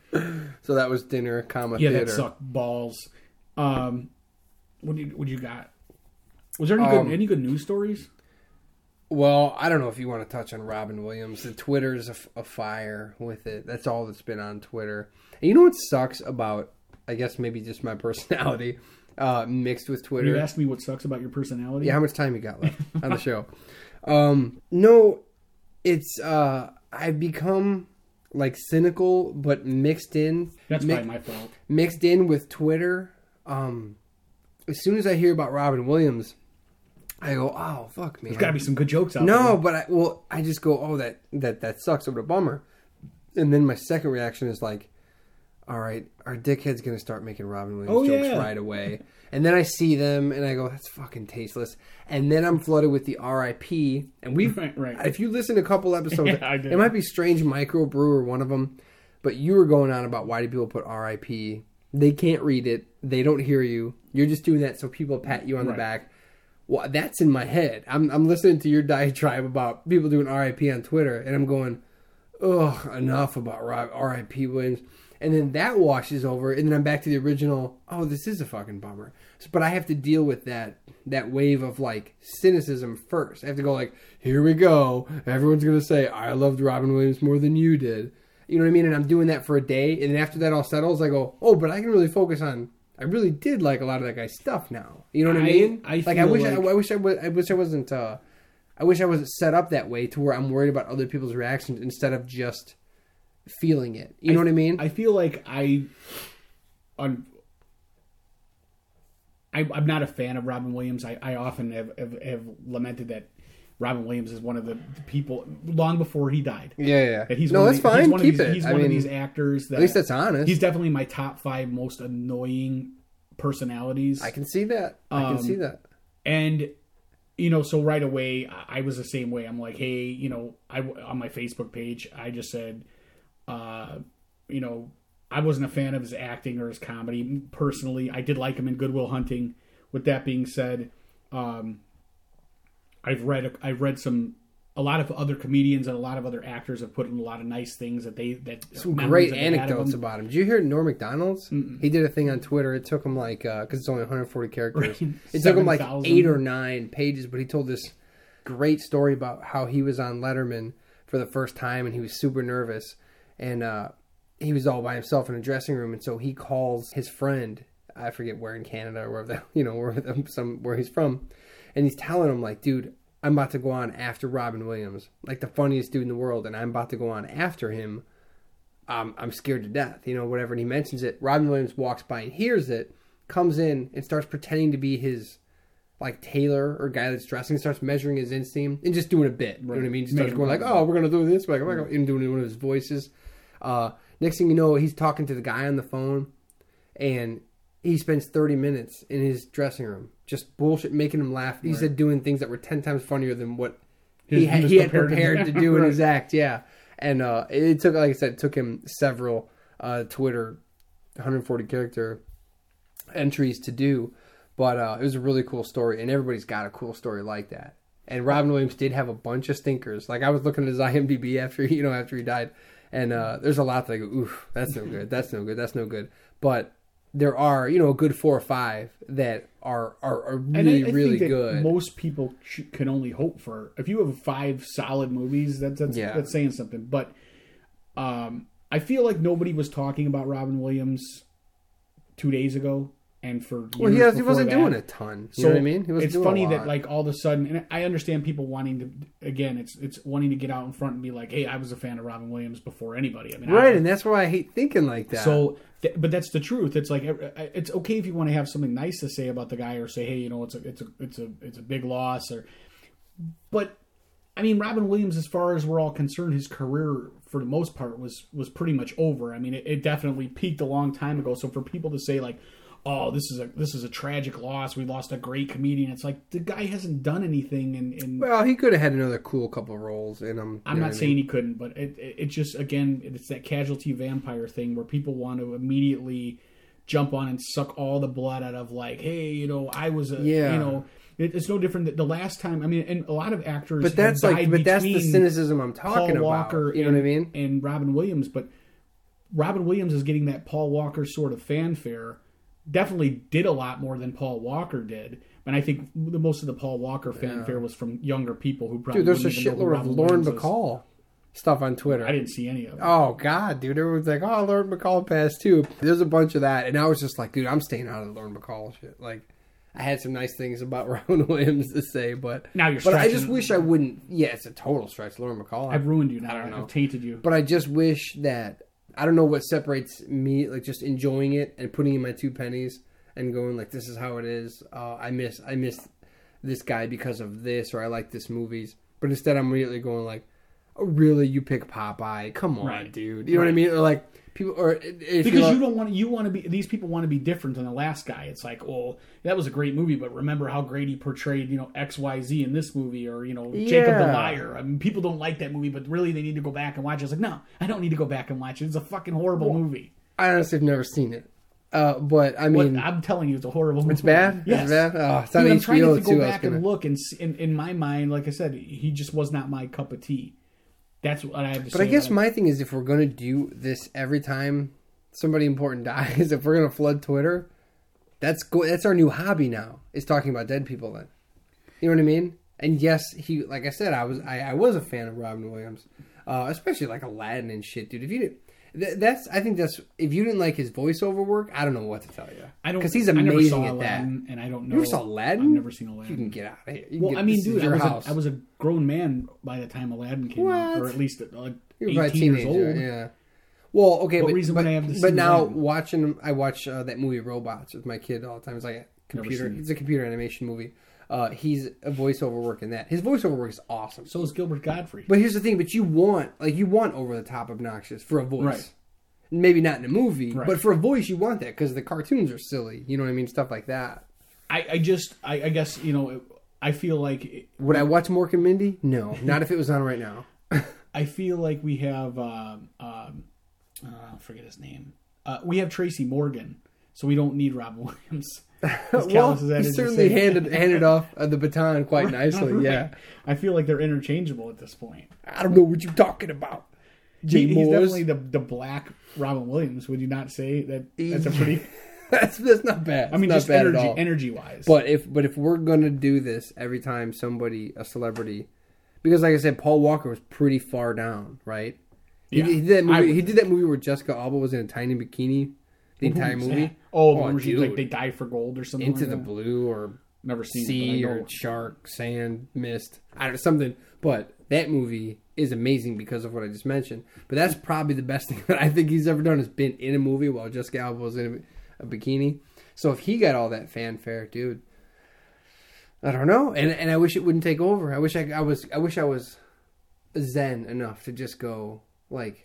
So that was dinner, comma Yeah, theater. that sucked balls. Um, what did you, what you got? Was there any Um, good any good news stories? Well, I don't know if you want to touch on Robin Williams. The Twitter's a, f- a fire with it. That's all that's been on Twitter. And you know what sucks about, I guess maybe just my personality uh, mixed with Twitter. You asked me what sucks about your personality. Yeah, how much time you got left on the show? Um, no, it's uh, I've become like cynical, but mixed in. that's mi- my fault. mixed in with Twitter. Um, as soon as I hear about Robin Williams, I go, "Oh fuck, man!" There's got to be some good jokes out No, there. but I well, I just go, "Oh, that that that sucks. What a bummer." And then my second reaction is like, "All right, our dickhead's gonna start making Robin Williams Oh, jokes yeah. right away." And then I see them, and I go, "That's fucking tasteless." And then I'm flooded with the R.I.P. And we've, Right, right. if you listen to a couple episodes, Yeah, it might be Strange Microbrew or one of them, but you were going on about why do people put R.I.P. They can't read it. They don't hear you. You're just doing that so people pat you on the back. Well, that's in my head. I'm I'm listening to your diatribe about people doing RIP on Twitter, and I'm going, ugh, enough about RIP Williams. And then that washes over, and then I'm back to the original. Oh, this is a fucking bummer. So, but I have to deal with that that wave of like cynicism first. I have to go like, here we go. Everyone's gonna say I loved Robin Williams more than you did. You know what I mean? And I'm doing that for a day, and then after that all settles, I go, oh, but I can really focus on. I really did like a lot of that guy's stuff now. You know what I, I- mean? I like I wish I, I wish I was I wish I wasn't uh I wish I wasn't set up that way to where I'm worried about other people's reactions instead of just feeling it. You know what I mean? I feel like I, un, I I'm not a fan of Robin Williams. I, I often have, have have lamented that Robin Williams is one of the people long before he died. yeah, yeah. That he's no, one that's of the, fine. He's one Keep of these, it. He's I one mean, of these actors that at least that's honest. He's definitely my top five most annoying personalities. I can see that. I Um, can see that. and you know so right away I- i was the same way i'm like hey you know i on my facebook page i just said uh you know i wasn't a fan of his acting or his comedy personally i did like him in goodwill hunting with that being said um i've read i've read some a lot of other comedians and a lot of other actors have put in a lot of nice things that they that Some great that they had of anecdotes him. about him. Did you hear Norm Macdonald's? He did a thing on Twitter. It took him like because it's only 140 characters. Right. It took him like 7,000. eight or nine pages, but he told this great story about how he was on Letterman for the first time and he was super nervous and uh, he was all by himself in a dressing room. And so he calls his friend I forget where in Canada or wherever the, you know where the- some where he's from. And he's telling him like dude I'm about to go on after Robin Williams. Like the funniest dude in the world. And I'm about to go on after him. Um, I'm scared to death, you know, whatever. And he mentions it. Robin Williams walks by and hears it, comes in and starts pretending to be his like tailor or guy that's dressing, starts measuring his inseam and just doing a bit. You know what I mean? Just starts going like, "Oh, we're gonna do this," like, God, and doing one of his voices. Uh, next thing you know, he's talking to the guy on the phone, and he spends 30 minutes in his dressing room just bullshit, making him laugh. He said doing things that were 10 times funnier than what he, He had, he had prepared to prepared do. to do in Right. his act. Yeah, and uh, it took, like I said, it took him several uh, Twitter 140 character entries to do, but uh, it was a really cool story, and everybody's got a cool story like that. And Robin Williams did have a bunch of stinkers. Like I was looking at his IMDb after you know after he died, and uh, there's a lot that I go, oof, that's no good, that's no good, that's no good. But there are you know a good four or five that are are, are And I- really I, really think that good. Most people sh- can only hope for if you have five solid movies. That's that's, Yeah. that's saying something. But um, I feel like nobody was talking about Robin Williams two days ago, and for well, he, has, he wasn't that. doing a ton. You So know what I mean? He wasn't it's funny that like all of a sudden, and I understand people wanting to again, it's it's wanting to get out in front and be like, hey, I was a fan of Robin Williams before anybody. I mean, right, I, and that's why I hate thinking like that. so, th- but that's the truth. It's like it's okay if you want to have something nice to say about the guy, or say, hey, you know, it's a it's a it's a it's a big loss, or. But, I mean, Robin Williams, as far as we're all concerned, his career for the most part was was pretty much over. I mean, it, it definitely peaked a long time ago. So for people to say like, oh, this is a this is a tragic loss, we lost a great comedian, it's like the guy hasn't done anything, and. and well, he could have had another cool couple roles in him. I'm not saying he couldn't, but it, it, it just again it's that casualty vampire thing where people want to immediately jump on and suck all the blood out of like, hey, you know, I was a, Yeah. you know, it, it's no different. That the last time, I mean, and a lot of actors, But that's like, but that's the cynicism I'm talking Paul about. Walker, you know and, what I mean? and Robin Williams, but Robin Williams is getting that Paul Walker sort of fanfare. Definitely did a lot more than Paul Walker did, and I think the most of the Paul Walker fanfare was from younger people who probably Dude, there's a wouldn't even know who shitload of Lauren Williams. Bacall stuff on Twitter. I didn't see any of it. Oh God, dude! Everyone's like, "Oh, Lauren McCall passed too." There's a bunch of that, and I was just like, "Dude, I'm staying out of the Lauren McCall shit." Like, I had some nice things about Robin Williams to say, but Now you're But I just wish I wouldn't. Yeah, it's a total stretch, Lauren McCall. I've ruined you now. I don't know. I've tainted you. But I just wish that I don't know what separates me, like just enjoying it and putting in my two pennies and going like, "This is how it is." Uh, I miss, I miss this guy because of this, or I like this movies. But instead, I'm immediately going like, "Oh, really? You pick Popeye? Come on, Right. dude." You know what I mean? Or like people, or because you're- don't want to, you want to be. These people want to be different than the last guy. It's like, well, that was a great movie, but remember how great he portrayed, you know, X, Y, Z in this movie, or you know, Jacob the Liar. I mean, people don't like that movie, but really they need to go back and watch it. It's like, no, I don't need to go back and watch it. It's a fucking horrible movie. I honestly have never seen it. Uh, but I What, mean, I'm telling you, it's a horrible movie. it's bad. Yes. It's bad. Oh, it's Dude, I'm trying to go back gonna- and look, and in, in my mind, like I said, he just was not my cup of tea. That's what I have to say. But I guess my thing is, if we're gonna do this every time somebody important dies, if we're gonna flood Twitter, that's go- that's our new hobby now. Is talking about dead people. Then, you know what I mean? And yes, he like I said, I was I, I was a fan of Robin Williams, uh, especially like Aladdin and shit, dude. If you didn't. Th- That's. I think that's. If you didn't like his voiceover work, I don't know what to tell you. I don't because he's I never amazing saw at Aladdin, and I don't know. You saw Aladdin? I've never seen that. Aladdin. You can get out of here. You Well, I mean, dude, I was, house. a, I was a grown man by the time Aladdin came out, or at least uh, were 18 years old. Yeah. Well, okay, What but, reason but, I have to but now Aladdin? watching, I watch uh, that movie Robots with my kid all the time. It's like a computer. It's a computer animation movie. Uh, he's a voiceover work in that. His voiceover work is awesome. So is Gilbert Gottfried. But here's the thing: but you want like you want over the top obnoxious for a voice. Right. Maybe not in a movie, Right. but for a voice, you want that because the cartoons are silly. You know what I mean? Stuff like that. I, I just, I, I guess, you know, I feel like it- Would I watch Mork and Mindy? No, not if it was on right now. I feel like we have, um, um, uh, forget his name. Uh, we have Tracy Morgan, so we don't need Rob Williams. Well, he certainly handed handed off uh, the baton quite nicely. Right. Yeah. I feel like they're interchangeable at this point. I don't know what you're talking about. He- he's definitely the the black Robin Williams. Would you not say that? That's a pretty. that's that's not bad. I mean, It's just not bad at energy, all. energy wise. But if but if we're gonna do this every time somebody a celebrity, because like I said, Paul Walker was pretty far down, right? Yeah. he did that movie. would- He did that movie where Jessica Alba was in a tiny bikini. The entire Who's movie. that? Oh, Oh, one like they die for gold or something. Into like the that? blue or Never seen sea it. or shark, sand, mist. I don't know something. But that movie is amazing because of what I just mentioned. But that's probably the best thing that I think he's ever done is been in a movie while Jessica Alba was in a, a bikini. So if he got all that fanfare, dude, I don't know. And and I wish it wouldn't take over. I wish I, I was I wish I was zen enough to just go like,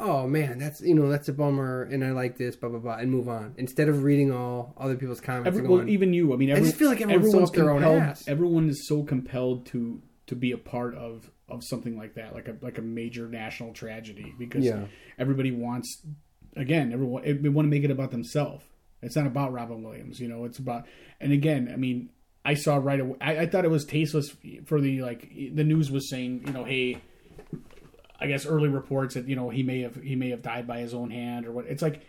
oh man, that's you know that's a bummer, and I like this, blah blah blah, and move on instead of reading all other people's comments. Every, and well, even you. I mean, every, just feel like everyone's everyone's their own ass. Everyone is so compelled to to be a part of of something like that, like a like a major national tragedy, because Yeah. everybody wants. Again, everyone eh, they want to make it about themselves. It's not about Robin Williams, you know. It's about, and again, I mean, I saw right away. I, I thought it was tasteless for the like the news was saying, you know, hey, I guess early reports that you know he may have he may have died by his own hand or what. It's like,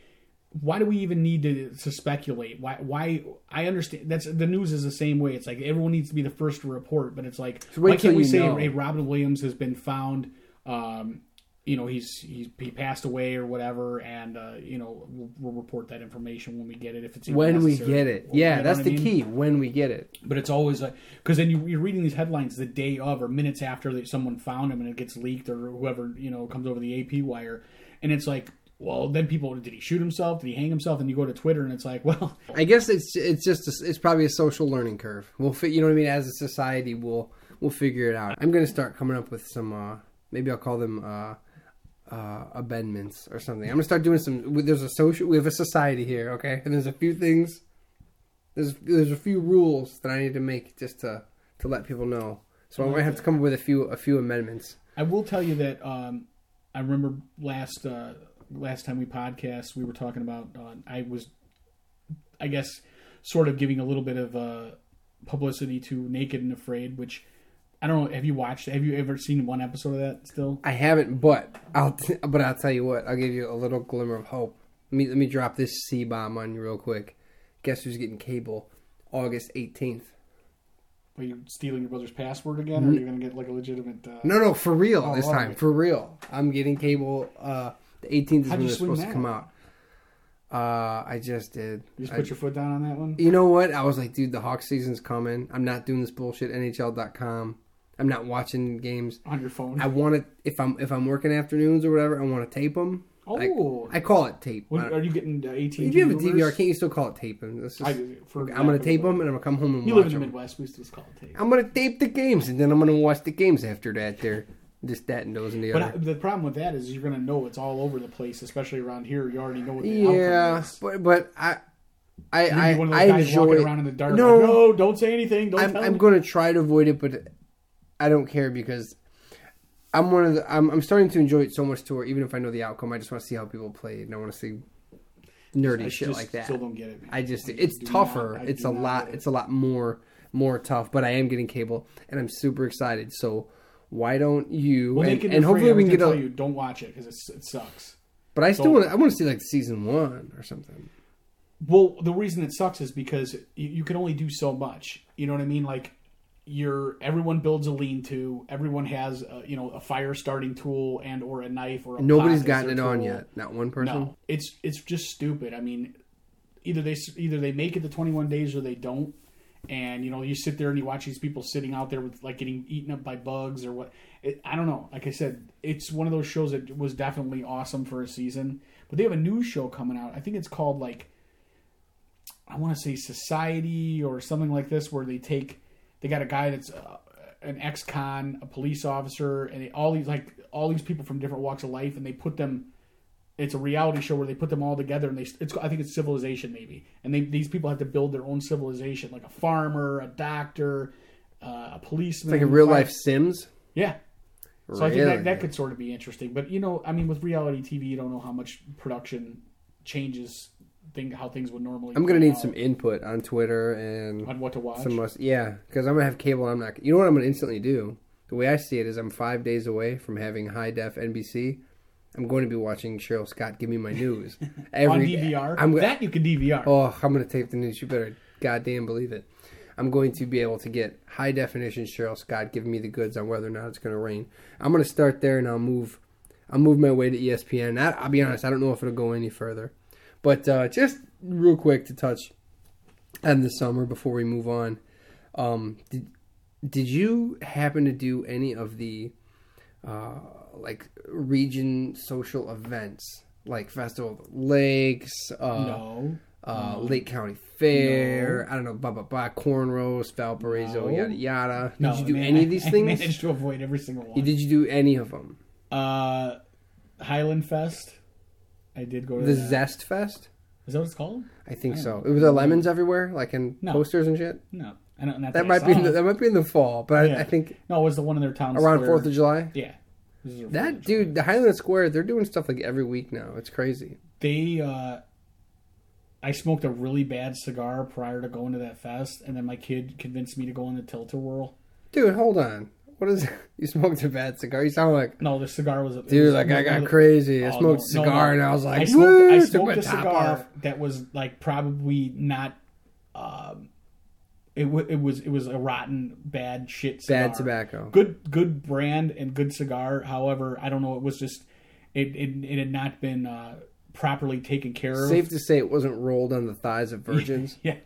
why do we even need to, to speculate? Why why I understand that's the news is the same way. It's like everyone needs to be the first to report, but it's like So why can't we say know. Robin Williams has been found? Um, you know he's he's he passed away or whatever, and uh, you know we'll, we'll report that information when we get it if it's when we get it. Yeah, know that's what I the mean? key. When we get it. But it's always like because then you, you're reading these headlines the day of or minutes after that someone found him and it gets leaked or whoever you know comes over the AP wire, and it's like, well, then people did he shoot himself? Did he hang himself? And you go to Twitter and it's like, well, I guess it's it's just a, it's probably a social learning curve. We'll fi- you know what I mean. As a society, we'll we'll figure it out. I'm gonna start coming up with some. uh Maybe I'll call them. uh uh, amendments or something. I'm gonna start doing some. There's a social. We have a society here, okay, and there's a few things. There's there's a few rules that I need to make just to to let people know. So I'm gonna have to come up with a few a few amendments. I will tell you that um, I remember last uh, last time we podcast we were talking about uh, I was I guess sort of giving a little bit of uh, publicity to Naked and Afraid, which I don't know. Have you watched? Have you ever seen one episode of that? Still, I haven't, but I'll t- but I'll tell you what. I'll give you a little glimmer of hope. Let me let me drop this C bomb on you real quick. Guess who's getting cable? August 18th. are you stealing your brother's password again, or are you going to get like a legitimate? Uh, No, no, for real Oh, this time. right. For real. I'm getting cable. Uh, the 18th is How'd when it's supposed to come out. Uh, I just did. You just I- put your foot down on that one. you know what? I was like, dude, the Hawk season's coming. I'm not doing this bullshit. NHL.com. I'm not watching games. on your phone. I want to if I'm if I'm working afternoons or whatever. I want to tape them. oh, I call it tape. What- are you getting uh, eighteen? If you have a DVR, can't you still call it taping? Is, I, I'm gonna tape them and I'm gonna come home and You watch live in the them. Midwest. We still call it tape. I'm gonna tape the games and then I'm gonna watch the games after that. There, just that and those and the But other. But the problem with that is you're going to know it's all over the place, especially around here. You already know what the yeah, but but I I I, one of those I guys enjoy around in the dark. No. like, no, don't say anything. Don't I'm I'm gonna try to avoid it, but I don't care because I'm one of the I'm I'm starting to enjoy it so much to where even if I know the outcome, I just want to see how people play and I want to see. nerdy I shit just like that. Still don't get it. man. I just I it's do tougher. not- it's a lot. it. It's a lot more more tough. But I am getting cable, and I'm super excited. So why don't you? Well, and, and hopefully we can get tell a. you don't watch it because it sucks. But I still so- want. I want to see like season one or something. Well, the reason it sucks is because you, you can only do so much. You know what I mean? Like, you're everyone builds a lean-to. Everyone has a, you know a fire starting tool and or a knife or a Nobody's gotten it their on yet. Not one person. No, it's it's just stupid. I mean, either they either they make it the 21 days or they don't. And you know, you sit there and you watch these people sitting out there with like getting eaten up by bugs or what. It, I don't know. Like I said, it's one of those shows that was definitely awesome for a season. But they have a new show coming out. I think it's called like I want to say Society or something like this, where they take they got a guy that's uh, an ex-con, a police officer, and they, all these like all these people from different walks of life, and they put them. It's a reality show where they put them all together, and they it's I think it's civilization maybe, and they these people have to build their own civilization, like a farmer, a doctor, uh, a policeman, It's like a real life Sims. yeah. So I think that, that could sort of be interesting, but you know, I mean, with reality TV, you don't know how much production changes thing how things would normally. I'm gonna need out some input on Twitter and on what to watch. some must. Yeah, because I'm gonna have cable. I'm not. You know what I'm gonna instantly do? The way I see it is, I'm five days away from having high def NBC. I'm going to be watching Cheryl Scott give me my news every on DVR. I'm that you can DVR. Oh, I'm going to tape the news. You better goddamn believe it. I'm going to be able to get high definition Cheryl Scott giving me the goods on whether or not it's going to rain. I'm going to start there and I'll move. I'll move my way to ESPN. I, I'll be honest. I don't know if it'll go any further, but uh, just real quick to touch on the summer before we move on. Um, did did you happen to do any of the uh, like region social events like Festival of the Lakes? Uh, no, uh, Lake County Fair. I don't know, blah blah blah. Cornrows, Valparaiso, No. yada yada. Did no. you do man, any of these I things? managed to avoid every single one. Did you do any of them? Uh, Highland Fest. I did go to The that. Zest Fest. Is that what it's called? I think so. It was there lemons everywhere, like in No. posters and shit. No, I don't. Not That might be in the, that might be in the fall, but Yeah. I, I think No, it was the one in their town around. Fourth of July. Yeah. This is Fourth That of July. dude, the Highland Square, they're doing stuff like every week now. It's crazy. they uh I smoked a really bad cigar prior to going to that fest, and then my kid convinced me to go in the Tilt-A-Whirl. Dude, hold on. What is it? you smoked a bad cigar? You sound like No, the cigar was. it dude. was- Like I got crazy. I oh, smoked a no, no, cigar no. and I was like, I smoked, I "Woo, took smoked my a top cigar off." that was like probably not. Um, it, w- it was it was a rotten bad shit cigar. Bad tobacco. Good good brand and good cigar. However, I don't know. It was just it it, it had not been uh, properly taken care of. Safe to say it wasn't rolled on the thighs of virgins. Yeah.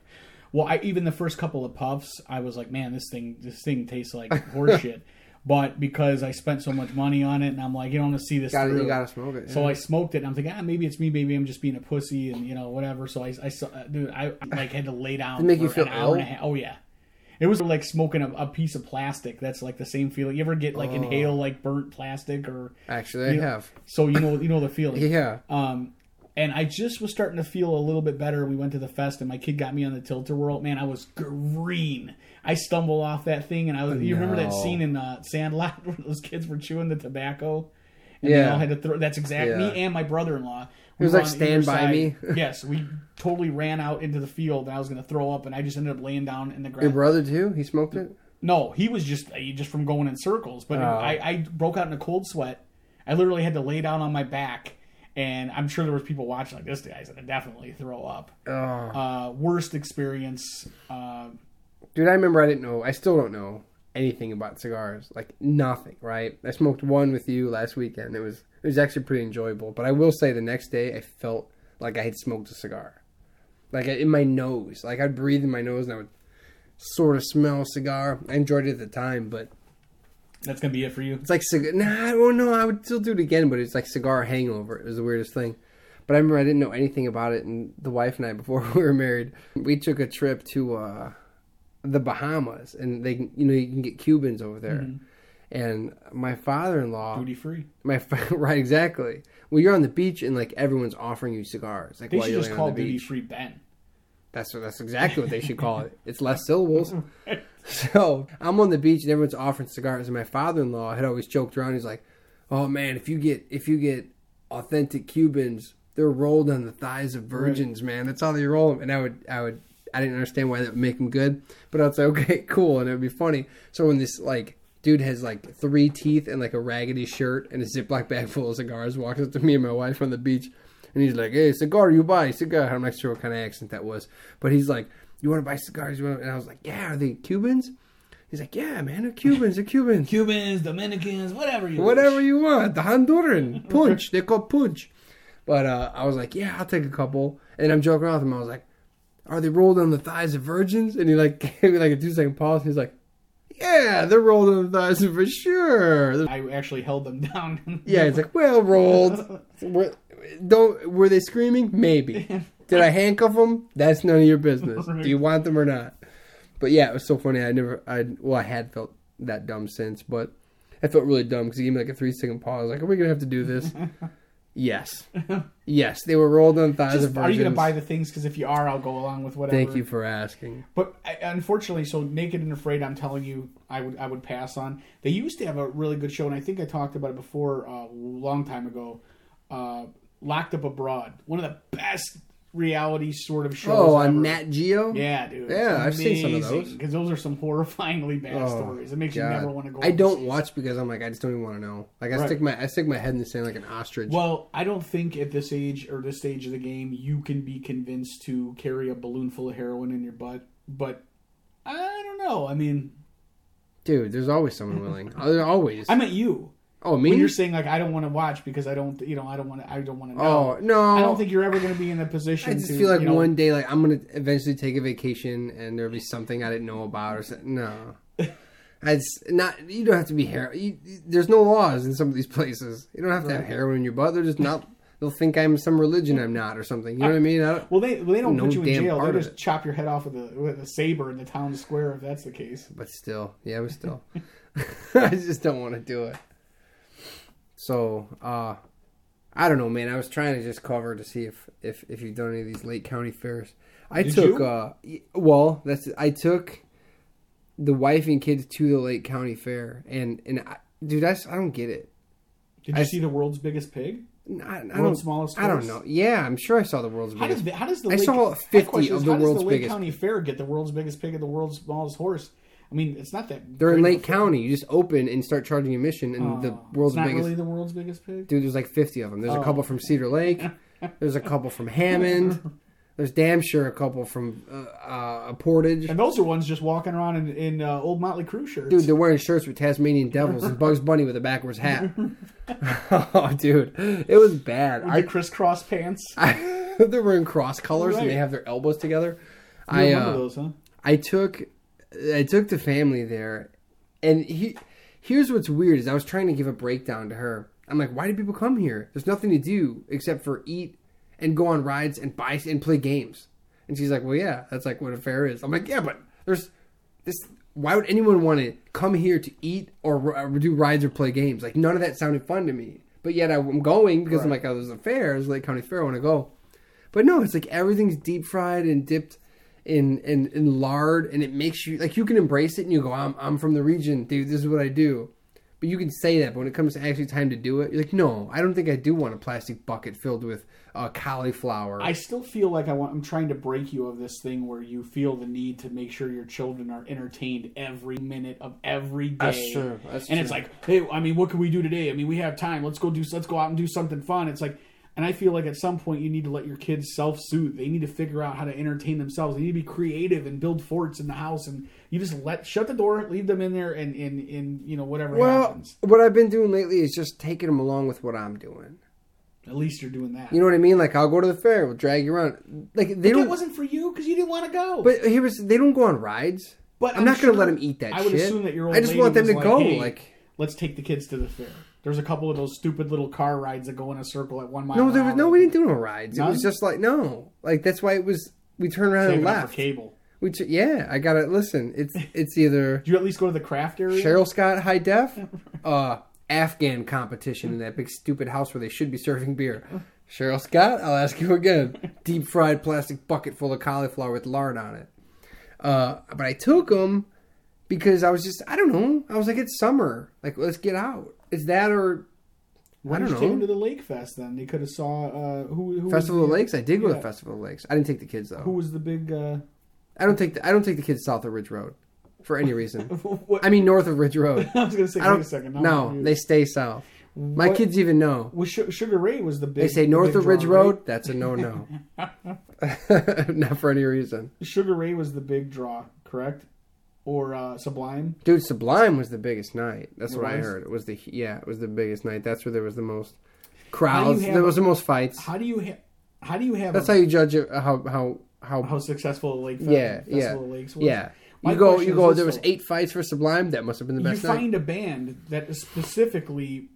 Well, I even the first couple of puffs, I was like, man, this thing this thing tastes like horseshit. But because I spent so much money on it, and I'm like, you don't want to see this Got it, through. you gotta smoke it. So yeah. I smoked it, and I'm thinking, ah, maybe it's me, maybe I'm just being a pussy, and you know, whatever. So I, I saw, dude, I like had to lay down. Did make you feel an hour ill? and a half. Oh yeah, it was like smoking a, a piece of plastic. That's like the same feeling. You ever get like inhale like burnt plastic or Actually, I you know- have. So you know, you know the feeling. Yeah. Um, and I just was starting to feel a little bit better. We went to the fest, and my kid got me on the Tilt-A-Whirl. Man, I was green. I stumbled off that thing, and I was. You remember that scene in uh, Sandlot where those kids were chewing the tobacco? And Yeah. they all had to throw. That's exactly Yeah. me and my brother-in-law. It was like Stand By side. Me. yes, we totally ran out into the field, and I was going to throw up, and I just ended up laying down in the ground. Your brother too? He smoked it. No, he was just uh, just from going in circles. But Oh. I, I broke out in a cold sweat. I literally had to lay down on my back, and I'm sure there was people watching like this guy's gonna definitely throw up. Uh, worst experience. Uh, Dude, I remember I didn't know. I still don't know anything about cigars. Like nothing, right? I smoked one with you last weekend. It was it was actually pretty enjoyable. But I will say the next day I felt like I had smoked a cigar. Like in my nose. Like I'd breathe in my nose and I would sort of smell a cigar. I enjoyed it at the time, but that's gonna be it for you. it's like cigar. Nah, oh no, I would still do it again. But it's like cigar hangover. It was the weirdest thing. But I remember I didn't know anything about it, and the wife and I, before we were married, we took a trip to uh, the Bahamas, and they, you know, you can get Cubans over there. And my father-in-law, Duty free. my right, exactly. Well, you're on the beach, and like everyone's offering you cigars, like They while should you're just call duty free Ben. That's what, that's exactly what they should call it. It's less syllables. So I'm on the beach and everyone's offering cigars, and my father-in-law had always joked around. He's like, "Oh man, if you get if you get authentic Cubans, they're rolled on the thighs of virgins, man. That's how they roll them. And I would, I would, I didn't understand why that would make them good, but I was like, okay, cool, and it would be funny. So when this like dude has like three teeth and like a raggedy shirt and a Ziploc bag full of cigars, walks up to me and my wife on the beach, and he's like, "Hey, cigar, you buy cigar?" I'm not sure what kind of accent that was, but he's like, "You want to buy cigars?" You. And I was like, "Yeah, are they Cubans?" He's like, "Yeah, man, they're Cubans. They're Cubans." Cubans, Dominicans, whatever you whatever wish. you want. The Honduran punch. they call punch. But uh, I was like, yeah, I'll take a couple. And I'm joking around with him. I was like, are they rolled on the thighs of virgins? And he like gave me like a two second pause. He's like, yeah, they're rolled on the thighs for sure. I actually held them down. Yeah, it's like well rolled. Were, don't were they screaming? Maybe. Did I handcuff them? That's none of your business. Do you want them or not? But yeah, it was so funny. I never, I well, I had felt that dumb since, but I felt really dumb because he gave me like a three second pause. Like, are we gonna have to do this? yes, yes. They were rolled on thighs Just, of are you going to buy the things? Because if you are, I'll go along with whatever. Thank you for asking. But I, unfortunately, so Naked and Afraid, I'm telling you, I would I would pass on. They used to have a really good show, and I think I talked about it before uh, a long time ago. Uh, Locked Up Abroad, one of the best reality sort of shows. Oh, ever. on Nat Geo. Yeah, dude. Yeah, I've seen some of those. because those are some horrifyingly bad Oh, stories. It makes you never want to go. I don't watch because I'm like I just don't even want to know. Like I Right. stick my I stick my head in the sand like an ostrich. Well, I don't think at this age or this stage of the game you can be convinced to carry a balloon full of heroin in your butt. But I don't know. I mean, Dude, there's always someone willing. There's always. I meant you. Oh, me? When you're saying like I don't want to watch because I don't, you know, I don't want to, I don't want to know. oh no, I don't think you're ever going to be in a position. I just to, feel like you know, one day, like I'm gonna eventually take a vacation, and there'll be something I didn't know about, or something. No, it's not. You don't have to be heroin. There's no laws in some of these places. You don't have to have heroin in your butt. They're just not. They'll think I'm some religion I'm not, or something. You know what I mean? I don't, Well, they well, they don't No put you in jail. They of just it. chop your head off with a with a saber in the town square if that's the case. but still, yeah, but still, I just don't want to do it. So, uh, I don't know, man. I was trying to just cover to see if if if you've done any of these Lake County fairs. I Did took you? uh, well, that's I took the wife and kids to the Lake County Fair, and and I, dude, I don't get it. Did you I- see the world's biggest pig? I, I World's don't. smallest I don't know. Yeah, I'm sure I saw the world's How does biggest. the, how does the I Lake, saw 50 question of the world's does the Lake biggest. County Fair get the world's biggest pig and the world's smallest horse? I mean, it's not that. They're in Lake a. County. You just open and start charging admission, and the Oh, world's not biggest. really the world's biggest pig. Dude, there's like 50 of them. There's a Oh. couple from Cedar Lake. There's a couple from Hammond. There's damn sure a couple from uh, uh, Portage. And those are ones just walking around in, in uh, old Motley Crue shirts. Dude, they're wearing shirts with Tasmanian devils and Bugs Bunny with a backwards hat. oh, dude, it was bad. With I, crisscross pants. I, they're wearing cross colors and they have their elbows together. You I remember uh, those, huh? I took I took the family there, and he here's what's weird is I was trying to give a breakdown to her. I'm like, why do people come here? There's nothing to do except for eat and go on rides and buy and play games. And she's like, well, yeah, that's like what a fair is. I'm like, yeah, but there's this. Why would anyone want to come here to eat or, or uh, do rides or play games? Like none of that sounded fun to me. But yet I'm going because I'm like, oh, there's a fair, there's Lake County Fair, I want to go. But no, it's like everything's deep fried and dipped in, in in lard, and it makes you like you can embrace it and you go, I'm I'm from the region, dude. This is what I do. But you can say that, but when it comes to actually time to do it, you're like, no, I don't think I do want a plastic bucket filled with uh, cauliflower. I still feel like I want. I'm trying to break you of this thing where you feel the need to make sure your children are entertained every minute of every day. That's true. That's and true. it's like, hey, I mean, what can we do today? I mean, we have time. Let's go do. Let's go out and do something fun. It's like, and I feel like at some point you need to let your kids self soothe. They need to figure out how to entertain themselves. They need to be creative and build forts in the house. And you just let shut the door, leave them in there, and and, and you know whatever well, happens. what I've been doing lately is just taking them along with what I'm doing. At least you're doing that. You know what I mean? Like I'll go to the fair, we'll drag you around. Like they But don't. that wasn't for you because you didn't want to go. But here was they don't go on rides. But I'm, I'm not gonna let them eat that I would shit. assume that your old I just want them to like, go. "Hey, Like let's take the kids to the fair. There's a couple of those stupid little car rides that go in a circle at one mile. no, there was no. We didn't do no rides. It was just like no. Like that's why it was. We turned around Saving and left. cable. We t- yeah. I gotta listen. It's it's either Do you at least go to the craft area? Cheryl Scott High Def, uh, Afghan competition in that big stupid house where they should be serving beer. Cheryl Scott, I'll ask you again. Deep fried plastic bucket full of cauliflower with lard on it. Uh, but I took them because I was just I don't know. I was like it's summer. Like let's get out. It's that or Why don't you take them to the Lake Fest then? They could have saw uh, who, who Festival was of the, Lakes. I did go yeah. to Festival of Lakes. I didn't take the kids though. Who was the big? Uh, I don't take the I don't take the kids south of Ridge Road for any reason. I mean north of Ridge Road. I was gonna say. Wait a second. no, confused. they stay south. My What- kids even know. Well, Sugar Ray was the big. They say north of Ridge draw, right? Road. That's a no no. Not for any reason, Sugar Ray was the big draw, correct? Or uh, Sublime? dude. Sublime was the biggest night. That's what I heard. It was the yeah, it was the biggest night. That's where there was the most crowds. you There a- was the most fights. How do you ha- how do you have That's a, how you judge it, how how how how successful Lake Fe- yeah Festival yeah of Lakes was? yeah. My You go you go. There was eight fights for Sublime. That must have been the You best night. find a band that is specifically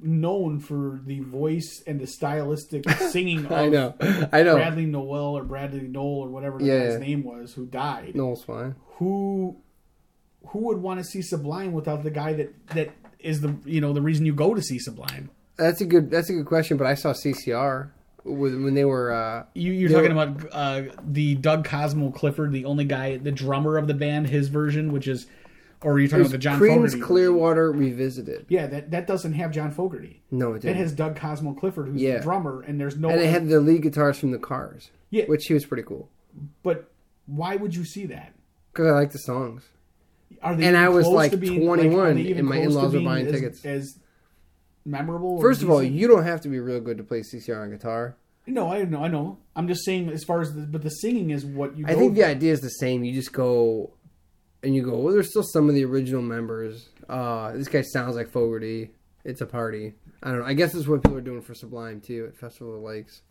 known for the voice and the stylistic singing I know, I know. Bradley Nowell or Bradley Nowell or whatever Yeah. guy's name was who died. Nowell's fine. Who who would want to see Sublime without the guy that that is the you know the reason you go to see Sublime? That's a good. That's a good question. But I saw CCR when they were. Uh, You, you're talking were- about uh, the Doug Cosmo Clifford, the only guy, the drummer of the band, his version, which is, or are you talking about the John Creedence Fogerty? version? Clearwater revisited. Yeah, that that doesn't have John Fogerty. No, it didn't. has Doug Cosmo Clifford, who's Yeah. the drummer, and there's no. and it had the lead guitars from the Cars. Yeah. which he was pretty cool but why would you see that? because I like the songs. Are they And I was, like, being, 21 are they even and my in-laws were buying as, tickets. As memorable. or First of all, you don't have to be real good to play CCR on guitar. no, I know, I know. I'm just saying, as far as the, but the singing is what you. I think the idea is the same. You just go and you go. Well, there's still some of the original members. Uh, this guy sounds like Fogerty. It's a party. I don't know. I guess this is what people are doing for Sublime too at Festival of the Lakes.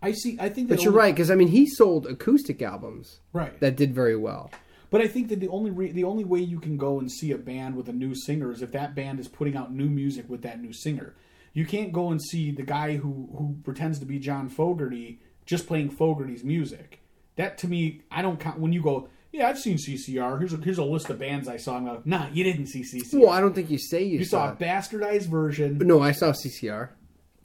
I see. I think that But you're only- right because I mean he sold acoustic albums right? that did very well. But I think that the only re- the only way you can go and see a band with a new singer is if that band is putting out new music with that new singer. You can't go and see the guy who who pretends to be John Fogerty just playing Fogerty's music. That to me, I don't count when you go. Yeah, I've seen CCR. Here's a, here's a list of bands I saw. I'm like, nah, you didn't see CCR. Well, I don't think you say you, you saw a bastardized version. No, I saw CCR.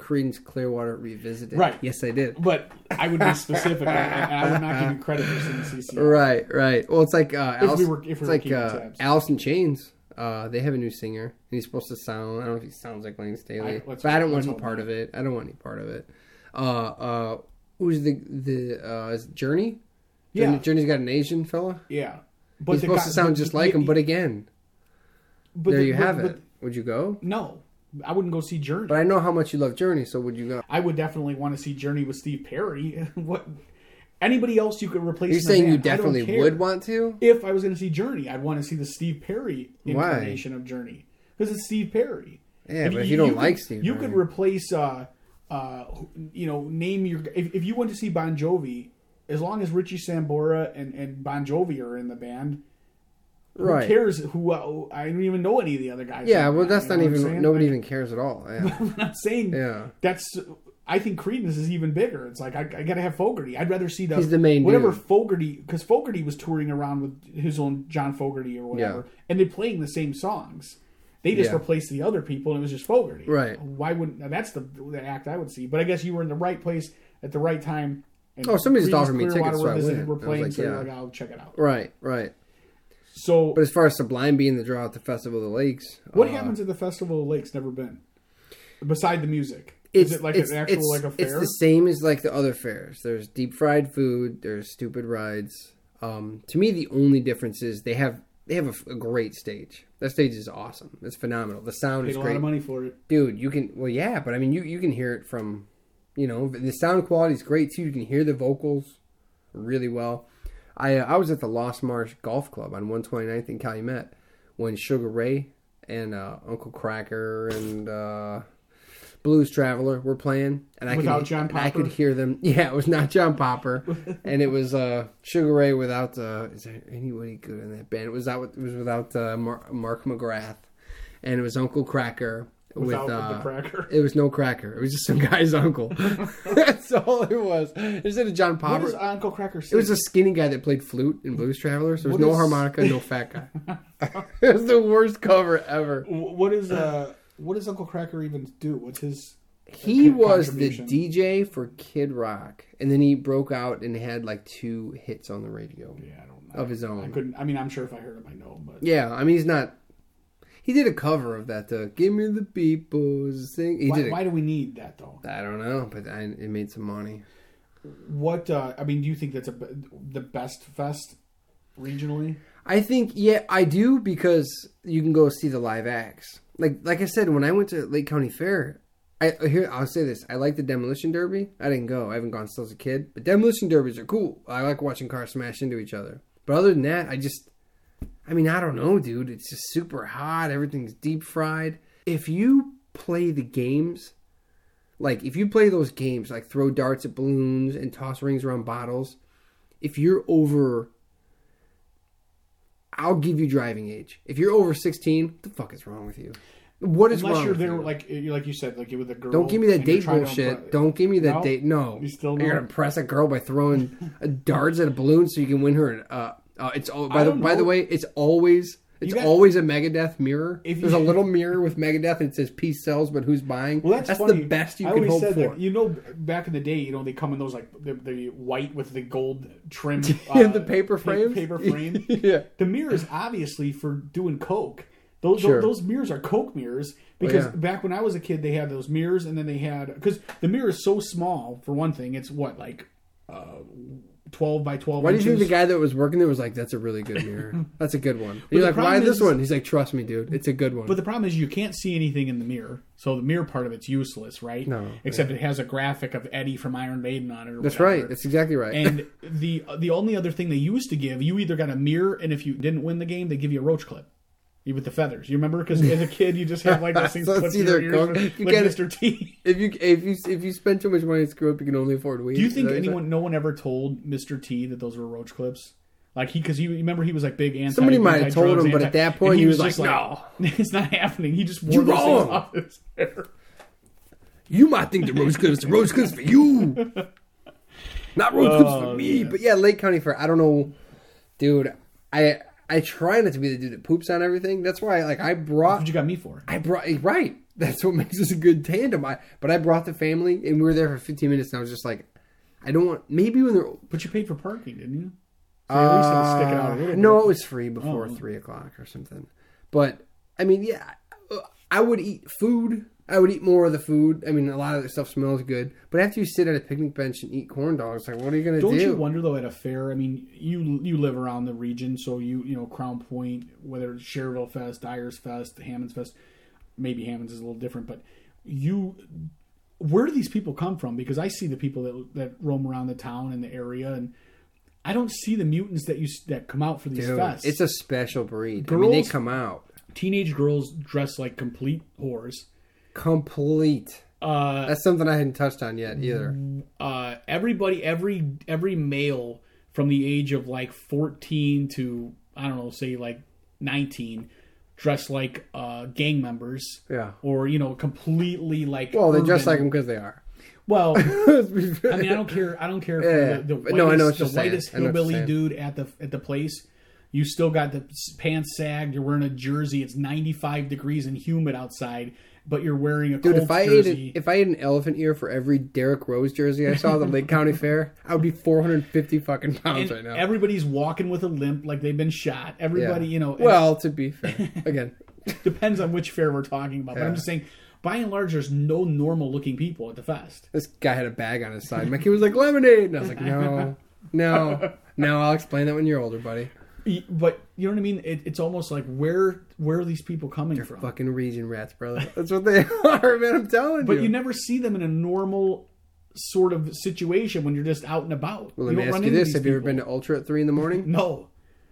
Creedence Clearwater Revisited. Right. Yes, I did. But I would be specific, and I would not give you credit for CCR. Right, right. Well, it's like uh, If we were- if we it's were like uh, tabs. Alice in Chains. Uh, they have a new singer, and he's supposed to sound. I don't know if he sounds like Layne Staley, I- but I don't want any part of it. I don't want any part of it. Uh, uh, who's the the uh, is Journey? Yeah. Journey, Journey's got an Asian fella. Yeah, but He's supposed guy- to sound just like him, but again, but there the- you but- have but it. Would you go? No, I wouldn't go see Journey. But I know how much you love Journey, so would you go? I would definitely want to see Journey with Steve Perry. what? Anybody else you could replace? You're saying you band, I don't definitely would want to? If I was going to see Journey, I'd want to see the Steve Perry Why? incarnation of Journey because it's Steve Perry. Yeah, but if you don't could- like Steve you Perry. could replace. Uh, uh, you know, name your. If, if you went to see Bon Jovi, as long as Richie Sambora and, and Bon Jovi are in the band, who Right. cares who? Uh, I don't even know any of the other guys. Yeah, the well, that's not know what I'm even. Nobody Like, even cares at all. Yeah. I'm not saying Yeah. that's. I think Creedence is even bigger. It's like I, I got to have Fogerty. I'd rather see the He's the main whatever dude. Fogerty because Fogerty was touring around with his own John Fogerty or whatever, Yeah. and they're playing the same songs. They just Yeah. replaced the other people, and it was just Fogerty. Right. Why wouldn't that's the, the act I would see? But I guess you were in the right place at the right time. And Oh, somebody just Creedence offered me tickets, so I went. Were I was playing, like, so yeah. like, I'll check it out. Right, right. So, But as far as Sublime being the draw at the Festival of the Lakes, what uh, happens at the Festival of the Lakes? Never been. Beside the music, It's is it like it's, an actual like a fair? it's the same as like the other fairs. There's deep fried food. There's stupid rides. Um, to me, the only difference is they have they have a, a great stage. That stage is awesome. It's phenomenal. The sound Paid is a lot of money for it. dude. You can well, yeah, but I mean, you you can hear it from, you know, the sound quality is great too. You can hear the vocals really well. I uh, I was at the Lost Marsh Golf Club on 129th in Calumet when Sugar Ray and uh, Uncle Kracker and uh, Blues Traveler were playing, and I Without could John and I could hear them. Yeah, it was not John Popper, and it was uh, Sugar Ray without. Uh, is there anybody good in that band? It was out. It was without uh, Mar- Mark McGrath, and it was Uncle Kracker Without with uh, the cracker. It was no cracker. It was just some guy's uncle. That's all it was. Instead of John What Popper, Uncle Kracker it was a skinny guy that played flute in Blues Travelers. There was What no is- harmonica, no fat guy. it was the worst cover ever. what is uh what does Uncle Kracker even do? What's his He was the? DJ for Kid Rock, and then he broke out and had like two hits on the radio Yeah, I don't know. of his own. I couldn't I mean I'm sure if I heard him I know, but Yeah, I mean he's not. He did a cover of that. Uh, Give me the people's thing. He Why, did. A, why do we need that though? I don't know, but I, it made some money. What uh, I mean, do you think that's a, the best fest regionally? I think yeah, I do because you can go see the live acts. Like like I said, when I went to Lake County Fair, I here I'll say this: I like the demolition derby. I didn't go. I haven't gone since I was a kid, but demolition derbies are cool. I like watching cars smash into each other. But other than that, I just, I mean, I don't know, dude. It's just super hot. Everything's deep fried. If you play the games, like if you play those games, like throw darts at balloons and toss rings around bottles, if you're over I'll give you driving age. If you're over 16, what the fuck is wrong with you? What is Unless wrong you're with there, you? like like you said, like with a girl. Don't give me that date bullshit. impre- Don't give me that No? date. No, You still You're gonna impress a girl by throwing darts at a balloon so you can win her. An, uh, uh, it's all by the don't by the way, it's always it's got- always a Megadeth mirror. If you- There's a little mirror with Megadeth and it says "Peace sells, but who's buying?" Well, that's, the funny. best you I can hope said for. That, you know, back in the day, you know, they come in those like the, the white with the gold trim, uh, the paper frame, paper frame. yeah, The mirrors, obviously, for doing coke. Those Sure. those mirrors are coke mirrors because yeah. back when I was a kid, they had those mirrors, and then they had because the mirror is so small. For one thing, it's what like uh, twelve by twelve. Why do you think the guy that was working there was like, "That's a really good mirror. That's a good one." You're like, "Why problem this one?" He's like, "Trust me, dude. It's a good one." But the problem is you can't see anything in the mirror, so the mirror part of it's useless, right? No, except it has a graphic of Eddie from Iron Maiden on it. Or That's whatever. right. That's exactly right. And the the only other thing they used to give you either got a mirror, and if you didn't win the game, they give you a roach clip. You with the feathers. You remember? Because as a kid, you just have like those things So it's to your ears, with- you like Mr. T. if you if you if you spend too much money to screw up, you can only afford weed. Do you think that what you're anyone, no one ever told Mr. T that those were roach clips? Like he, because he remember he was like big anti. Somebody might have told him, but at that point he was just like, "No." it's not happening." He just wore You're those things wrong. off his hair. You might think the rose clips, the roach clips for you, not clips Oh, for me. But yeah, Lake County Fair. I don't know, dude. I I try not to be the dude that poops on everything. That's why, like, I brought What you got me for? I brought right. That's what makes us a good tandem. I but I brought the family, and we were there for 15 minutes, and I was just like, I don't want. Maybe when they're But you paid for parking, didn't you? So at least it'll stick it out a little Uh, no, bit. it was free before Oh. three o'clock or something. But I mean, yeah, I would eat food. I would eat more of the food. I mean, a lot of the stuff smells good, but after you sit at a picnic bench and eat corn dogs, like, what are you gonna do? Don't do? you wonder though at a fair? I mean, you you live around the region, so you you know Crown Point, whether it's Cherville Fest, Dyers Fest, Hammonds Fest, maybe Hammonds is a little different, but you where do these people come from? Because I see the people that that roam around the town and the area, and I don't see the mutants that you that come out for these Dude, fests. it's a special breed. I mean, they Girls- come out teenage girls dress like complete whores. Complete. Uh, That's something I hadn't touched on yet either. uh, everybody, every every male from the age of like fourteen to I don't know, say like nineteen, dressed like uh, gang members, Yeah. or you know, completely like. Well, they dress like them because they are. Well, I mean, I don't care. I don't care if Yeah, the, the whitest, no, I know the whitest I know what you're hillbilly dude at the at the place. You still got the pants sagged. You're wearing a jersey. It's 95 degrees and humid outside, but you're wearing a Dude, Colts if I ate jersey. an, if I ate an elephant ear for every Derrick Rose jersey I saw at the Lake County Fair, I would be 450 fucking pounds and right now. everybody's walking with a limp like they've been shot. Everybody, Yeah. you know, Well, to be fair, again, depends on which fair we're talking about. But I'm just saying, by and large, there's no normal looking people at the fest. this guy had a bag on his side. My kid was like lemonade, and I was like, no, no, no. I'll explain that when you're older, buddy. But you know what I mean? It, it's almost like where where are these people coming from? Fucking region rats, brother. That's what they are, man. I'm telling But you. But you never see them in a normal sort of situation when you're just out and about. well, let you me ask you into this: Have you ever been to Ultra at three in the morning? No,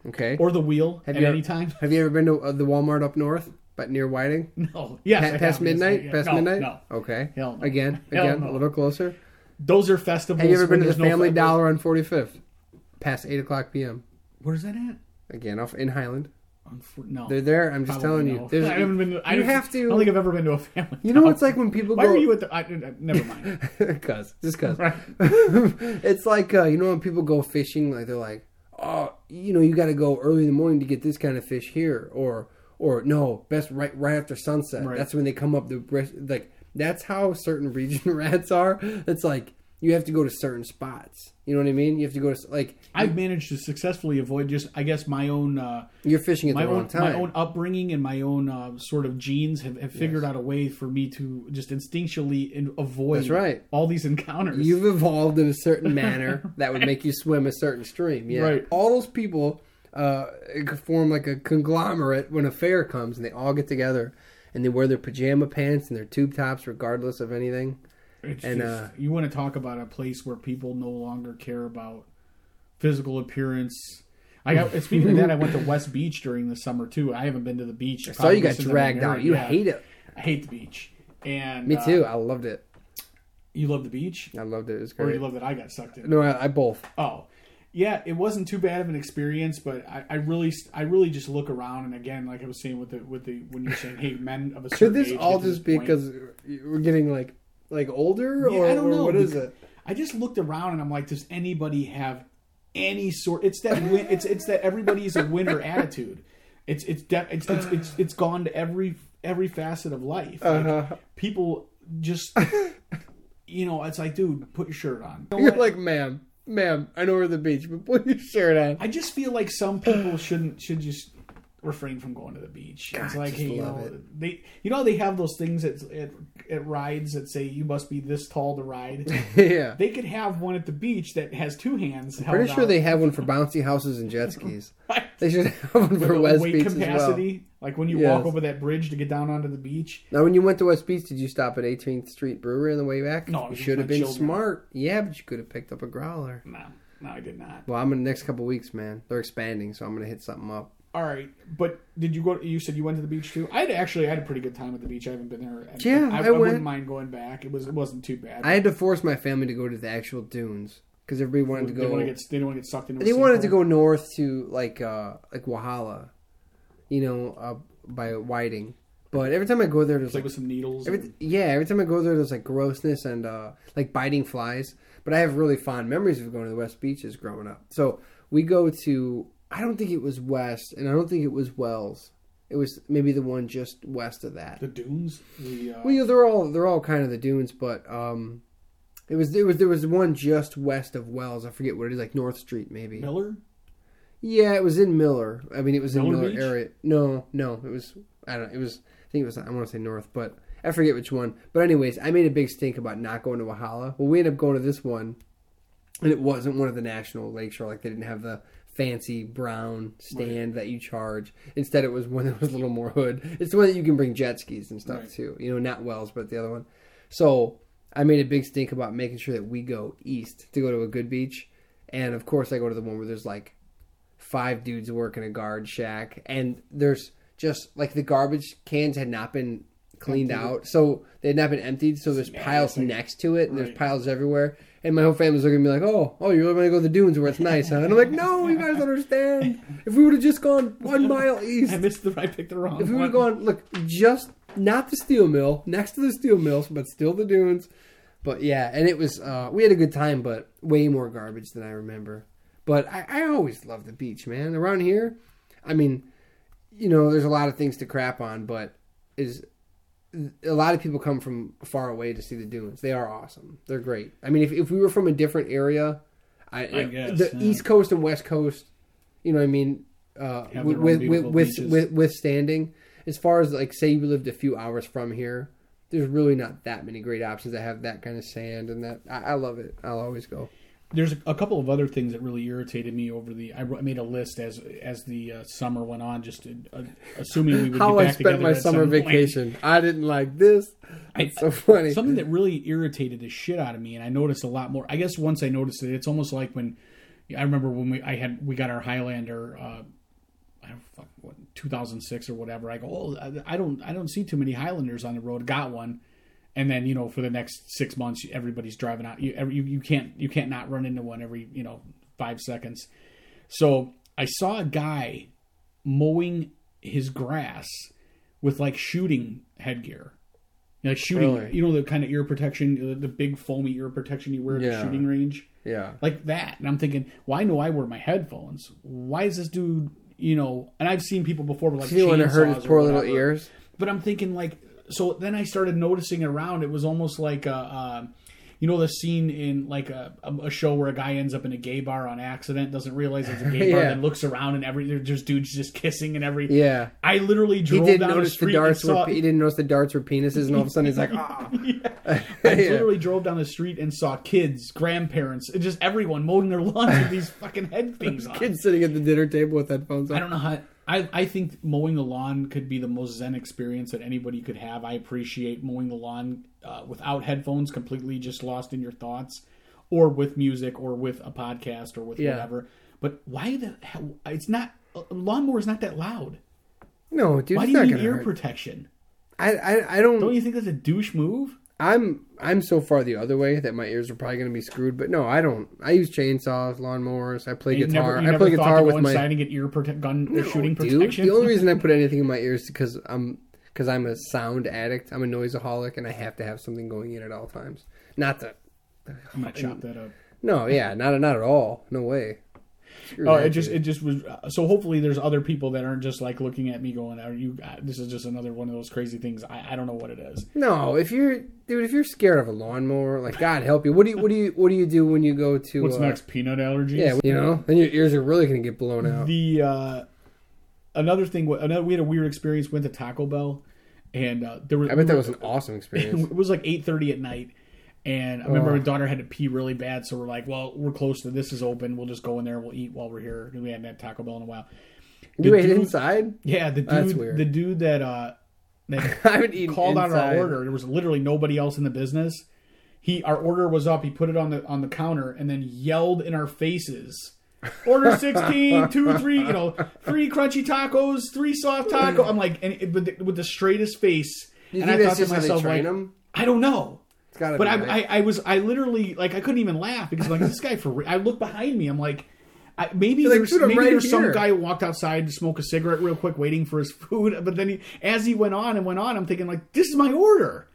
Okay. or the wheel have at you any ever, time. Have you ever been to uh, the Walmart up north, but near Whiting? No. Yes. Pa- past yes, midnight? Past no, midnight? No. Okay. Hell no. Again, Hell again, no. a little closer. Those are festivals. Have you ever been to the no Family Dollar on 45th? Past 8 o'clock p.m. Where's that at? Again, off in Highland. On No. They're there. I'm just telling you. no. I haven't been. To, I you have to- I don't think I've ever been to a family. you know it's like when people Why go. were you at the? I, I, never mind. Cause, just cause. Right. it's like uh, you know when people go fishing, like they're like, oh, you know, you got to go early in the morning to get this kind of fish here, or or no, best right right after sunset. Right. That's when they come up. The like that's how certain region rats are. It's like you have to go to certain spots. You know what I mean? You have to go to like I've managed to successfully avoid just, I guess, my own uh, you're fishing at my the wrong own time. my own upbringing and my own uh, sort of genes have, have figured out a way for me to just instinctually avoid That's right. all these encounters. You've evolved in a certain manner that would make you swim a certain stream. Yeah. Right. All those people uh, form like a conglomerate when a fair comes and they all get together and they wear their pajama pants and their tube tops regardless of anything. It's and, just, uh, you want to talk about a place where people no longer care about physical appearance. I got, speaking of that, I went to West Beach during the summer too. I haven't been to the beach. I saw you got since I've been dragged out. You Yeah. hate it. I hate the beach. And Me uh, too. I loved it. you love the beach, I loved it. It was or you great. love that I got sucked in? No, I, I both. Oh, yeah, it wasn't too bad of an experience, but I, I really, I really just look around, and again, like I was saying with the with the when you're saying, hey, men of a certain Could this age all just be because we're getting like like older, Yeah, or, I don't know, what is it? I just looked around and I'm like, does anybody have any sort? It's that win, it's it's that everybody's a winner attitude. It's it's, de- it's it's it's it's gone to every every facet of life. Like, Uh-huh. People just, you know, it's like, dude, put your shirt on. You know You're what? like, ma'am, ma'am. I know we're at the beach, but put your shirt on. I just feel like some people shouldn't should just refrain from going to the beach. it's like, hey, you love know, it. they you know they have those things at, at at rides that say you must be this tall to ride. yeah. they could have one at the beach that has two hands. held Pretty sure out. they have one for bouncy houses and jet skis. They should have one for West weight Beach as well. like when you Yes. walk over that bridge to get down onto the beach. Now, when you went to West Beach, did you stop at 18th Street Brewery on the way back? No, you should have been children. smart. Yeah, but you could have picked up a growler. No, no, I did not. Well, I'm in the next couple weeks, man. They're expanding, so I'm gonna hit something up. All right, but did you go? You said you went to the beach too. I had actually I had a pretty good time at the beach. I haven't been there. and Yeah, I, I I wouldn't mind going back. It was it wasn't too bad. I had to force my family to go to the actual dunes because everybody wanted to go. they want to get they don't want to get sucked into. they wanted to go north to like uh like Whihala, you know, uh, by Whiting. But every time I go there, there's Play like with some needles. Every, and- yeah, every time I go there, there's like grossness and uh, like biting flies. But I have really fond memories of going to the West Beaches growing up. So we go to, I don't think it was West, and I don't think it was Wells. It was maybe the one just west of that. the dunes. The uh, Well, yeah, they're all they're all kind of the dunes, but um, it was there was there was one just west of Wells. I forget what it is, like North Street maybe. Miller. Yeah, it was in Miller. I mean, it was in Miller Miller Beach? area. No, no, it was. I don't. know. It was. I think it was. I want to say North, but I forget which one. But anyways, I made a big stink about not going to Whihala. Well, we ended up going to this one, and it wasn't one of the national lakeshore. Like they didn't have the fancy brown stand that you charge. Instead, it was one that was a little more hood. It's the one that you can bring jet skis and stuff Right. too. You know, not Wells, but the other one. So I made a big stink about making sure that we go east to go to a good beach. And of course, I go to the one where there's like five dudes working a guard shack, and there's just like the garbage cans had not been cleaned Emptied. out, so they had not been emptied. So there's piles like- next to it, and there's piles everywhere. And my whole family's looking at me like, "Oh, oh, you really want to go to the dunes where it's nice, huh?" And I'm like, "No, you guys understand. If we would have just gone one mile east, I missed the. I picked the wrong if we would have gone, look, just not the steel mill, next to the steel mills, but still the dunes. But yeah, and it was uh, we had a good time, but way more garbage than I remember. But I, I always love the beach, man. Around here, I mean, you know, there's a lot of things to crap on, but is a lot of people come from far away to see the dunes. They are awesome. They're great. I mean, if if we were from a different area, I, I guess, the yeah. East Coast and West Coast, you know, what I mean, uh, with with with beautiful with, beaches. with withstanding. As far as like, say you lived a few hours from here, there's really not that many great options that have that kind of sand and that. I, I love it. I'll always go. There's a, couple of other things that really irritated me over the. I made a list as as the uh, summer went on, just to, uh, assuming we would How get I spent my summer point. vacation. I didn't like this. It's so funny. Something that really irritated the shit out of me, and I noticed a lot more. I guess once I noticed it, it's almost like when I remember when we I had we got our Highlander. Uh, I don't fuck what 2006 or whatever. I go, oh, I don't I don't see too many Highlanders on the road. Got one, and then you know for the next six months everybody's driving out. You every, you, you can't you can't not run into one every you know five seconds. So I saw a guy mowing his grass with like shooting headgear. Like shooting, Really? you know, the kind of ear protection, the, the big foamy ear protection you wear at the shooting range yeah. like that. And I'm thinking, well, I know I wear my headphones. Why is this dude, you know? And I've seen people before with like You want to hurt his poor little ears? But I'm thinking like, so then I started noticing around. It was almost like a, uh, you know the scene in like a, a show where a guy ends up in a gay bar on accident, doesn't realize it's a gay bar, Yeah. then looks around and every there's dudes just kissing and every. Yeah. I literally He drove didn't down the notice the, street and darts saw. were. He didn't notice the darts were penises, and all of a sudden he's like, "Ah." I Yeah. literally drove down the street and saw kids, grandparents, and just everyone mowing their lawns with these fucking head things on. Kids sitting at the dinner table with headphones on. I don't know how. I, I think mowing the lawn could be the most zen experience that anybody could have. I appreciate mowing the lawn uh, without headphones, completely just lost in your thoughts, or with music, or with a podcast, or with Yeah. whatever. But why the hell? It's not lawnmower is not that loud. No, dude, Why do you need ear hurt. protection? I, I, I don't. Don't you think that's a douche move? I'm I'm so far the other way that my ears are probably going to be screwed. But no, I don't. I use chainsaws, lawnmowers. I play You guitar. never, I play guitar to with my and get ear prote- gun No, shooting dude. protection. The only reason I put anything in my ears is because I'm because I'm a sound addict. I'm a noiseaholic, and I have to have something going in at all times. Not that. I'm gonna chop that up. No, yeah, not not at all. No way. Oh, it just it just was. uh, So hopefully, there's other people that aren't just like looking at me going, "Are you? Uh, this is just another one of those crazy things." I, I don't know what it is. no. If you're dude, if you're scared of a lawnmower, like God help you. What do you what do you what do you do when you go to? What's uh, next? Peanut allergies. Yeah, you know, then your ears are really gonna get blown out. The uh, another thing. Another we had a weird experience. Went to Taco Bell, and uh, there was. I bet that was an awesome experience. it was like eight thirty at night, and I remember my daughter had to pee really bad, so we're like, "Well, we're close to this is open. We'll just go in there. We'll eat while we're here." We hadn't had Taco Bell in a while. You The ate dude- inside? Yeah, the dude, That's weird. the dude that uh, that I haven't eaten called out our order. There was literally nobody else in the business. He our order was up. He put it on the on the counter and then yelled in our faces. Order 16, two, three, you know, three crunchy tacos, three soft taco. I'm like, and it, with, the, with the straightest face. You and think I thought to myself, like, them? I don't know. It's gotta But I, right. I, I was, I literally, like, I couldn't even laugh because, like, this guy for real. I look behind me. I'm like, I, maybe You're there's "Dude, maybe right there's some here." guy who walked outside to smoke a cigarette real quick, waiting for his food. But then he, as he went on and went on, I'm thinking like, this is my order,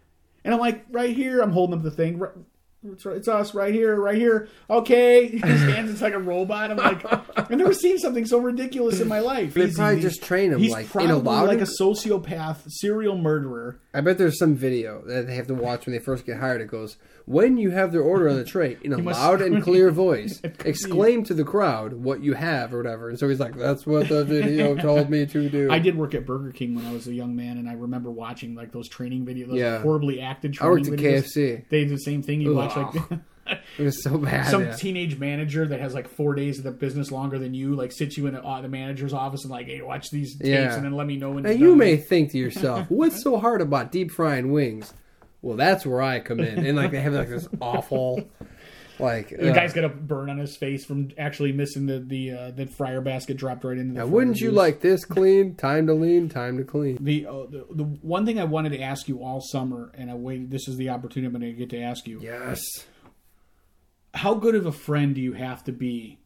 and I'm like, right here. I'm holding up the thing. Right, it's, it's us right here, right here. Okay, his hands. It's like a robot. I'm like, I've never seen something so ridiculous in my life. They He's- probably he's- just train him, He's like, in a probably like a sociopath, serial murderer. I bet there's some video that they have to watch when they first get hired. It goes, when you have their order on the tray, in a loud and clear voice, It could be. exclaim to the crowd what you have or whatever. And so he's like, that's what the video told me to do. I did work at Burger King when I was a young man, and I remember watching like those training videos, those Yeah. horribly acted I training worked at videos. KFC. They do the same thing. You watch like It was so bad. some yeah. teenage manager that has like four days of the business longer than you, like sits you in a, uh, the manager's office and like, hey, watch these tapes Yeah. and then let me know when Now you done." may think to yourself, what's so hard about deep frying wings? Well, that's where I come in. And like they have like this awful, like The uh, guy's got a burn on his face from actually missing the the uh, the fryer basket dropped right into the. Now, wouldn't you juice. like this clean? Time to lean, time to clean. the, uh, the the one thing I wanted to ask you all summer, and I waited. This is the opportunity I'm going to get to ask you. Yes. how good of a friend do you have to be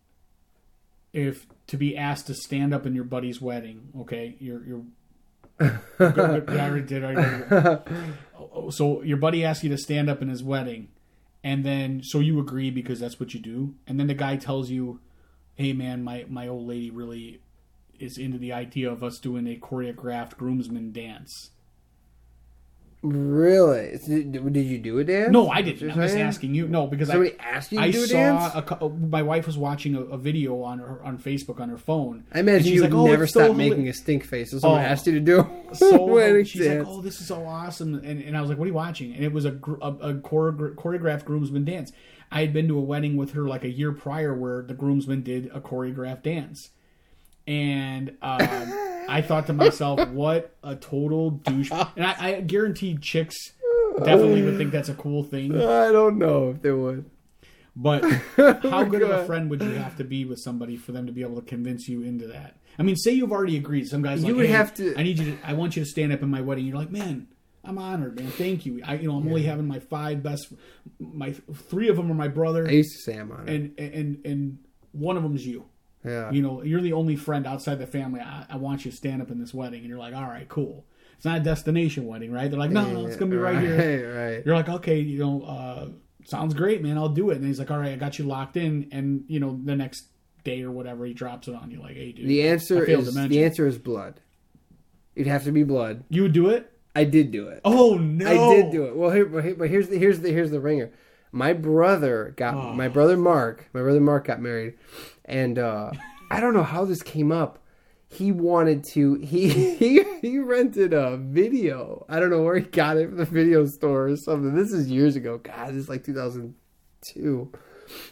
if to be asked to stand up in your buddy's wedding? Okay, you're you're. I already did, I already did. So your buddy asks you to stand up in his wedding, and then so you agree because that's what you do, and then the guy tells you, "Hey man, my my old lady really is into the idea of us doing a choreographed groomsman dance." Really? Did, you do a dance? No, I didn't. I'm just asking you. No, because Somebody I asked you to I do a saw dance? a my wife was watching a, a video on her on Facebook on her phone. I imagine you like, would "Oh, never so stop hila- making a stink face. So someone Oh. asked you to do so she's dance. like, "Oh, this is so awesome!" And, and I was like, "What are you watching?" And it was a a, a choreogra- choreographed groomsman dance. I had been to a wedding with her like a year prior where the groomsman did a choreographed dance, and um, I thought to myself, "What a total douche!" And I, I guarantee chicks definitely would think that's a cool thing. I don't know if they would. But how good of a friend would you have to be with somebody for them to be able to convince you into that? I mean, say you've already agreed. Some guys You like, would "Hey, have to- I need you to. I want you to stand up in my wedding. You're like, man, I'm honored, man. Thank you. I, you know, I'm only having my five best. My three of them are my brother, I used to say I'm on it. and and and one of them's you. Yeah. You know, you're the only friend outside the family. I, I want you to stand up in this wedding, and you're like, all right, cool. It's not a destination wedding, right? They're like, no, no, it's gonna be right here. Right, You're like, okay, you know, uh, sounds great, man. I'll do it. And he's like, all right, I got you locked in. And you know, the next day or whatever, he drops it on you, like, hey, dude. The answer is to the answer is blood. It'd have to be blood. You would do it? I did do it. Oh no! I did do it. Well, here, but here- but here's the here's the here's the ringer. my brother got Oh. my brother Mark. My brother Mark got married, and uh, I don't know how this came up. He wanted to. He he he rented a video. I don't know where he got it from the video store or something. This is years ago. God, this is like 2002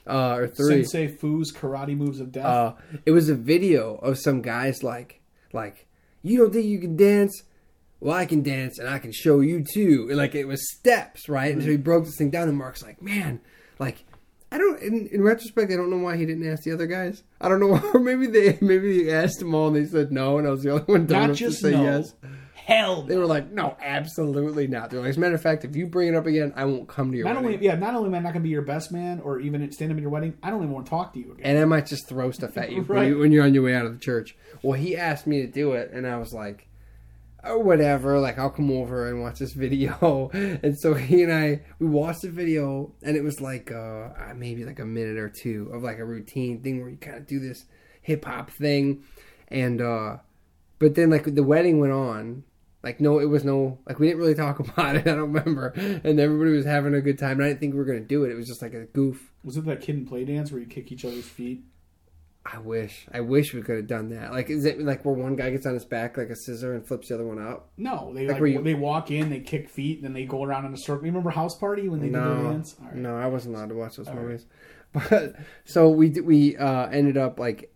uh, or three. Sensei Fu's karate moves of death. Uh, it was a video of some guys like like you don't think you can dance well i can dance and i can show you too and like it was steps right and so he broke this thing down and mark's like man like i don't in, in retrospect i don't know why he didn't ask the other guys i don't know or maybe they maybe they asked them all and they said no and i was the only one dumb Not enough to say no. yes Hell, they were like no absolutely not they're like as a matter of fact if you bring it up again i won't come to your not wedding. only yeah, not only am I not going to be your best man or even stand up at your wedding, I don't even want to talk to you again. and I might just throw stuff at you, when, you when you're on your way out of the church. Well, he asked me to do it, and I was like, "Oh, whatever. Like, I'll come over and watch this video." And so he and I we watched the video, and it was like uh, maybe like a minute or two of like a routine thing where you kind of do this hip hop thing, and uh, but then like the wedding went on. Like no, it was no like we didn't really talk about it. I don't remember, and everybody was having a good time. And I didn't think we were gonna do it. It was just like a goof. Was it that Kid 'n Play dance where you kick each other's feet? I wish. I wish we could have done that. Like, is it like where one guy gets on his back like a scissor and flips the other one out? No, they Like like, you- they walk in, they kick feet, and then they go around in a circle. You remember House Party when they did their dance? Right. no, I wasn't allowed to watch those All right. movies. But so we we uh, ended up like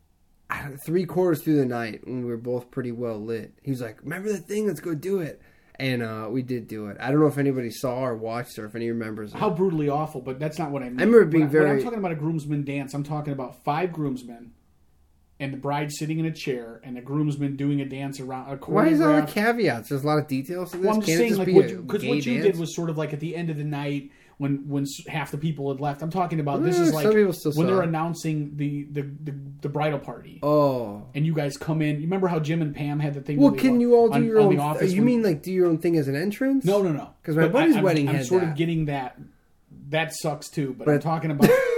I three quarters through the night when we were both pretty well lit. He was like, "Remember the thing? Let's go do it." And uh, we did do it. I don't know if anybody saw or watched or if any remembers. It. How brutally awful, but that's not what I mean. I remember being when, I, very- I'm talking about a groomsman dance, I'm talking about five groomsmen and the bride sitting in a chair and the groomsman doing a dance around a corner. Why is there choreographed- caveats? There's a lot of details to this. Well, I'm just Can't saying, just like, be what you, because what you dance? did was sort of like at the end of the night when when half the people had left. I'm talking about this is mm, like when they're it. announcing the, the the the bridal party. Oh. And you guys come in. You remember how Jim and Pam had the thing? Well, can you all do on- your on own? Th- office you when- mean like do your own thing as an entrance? No, no, no. Because my But buddy's I, I'm- wedding I'm, had sort that. of getting that. That sucks too. But, I'm talking about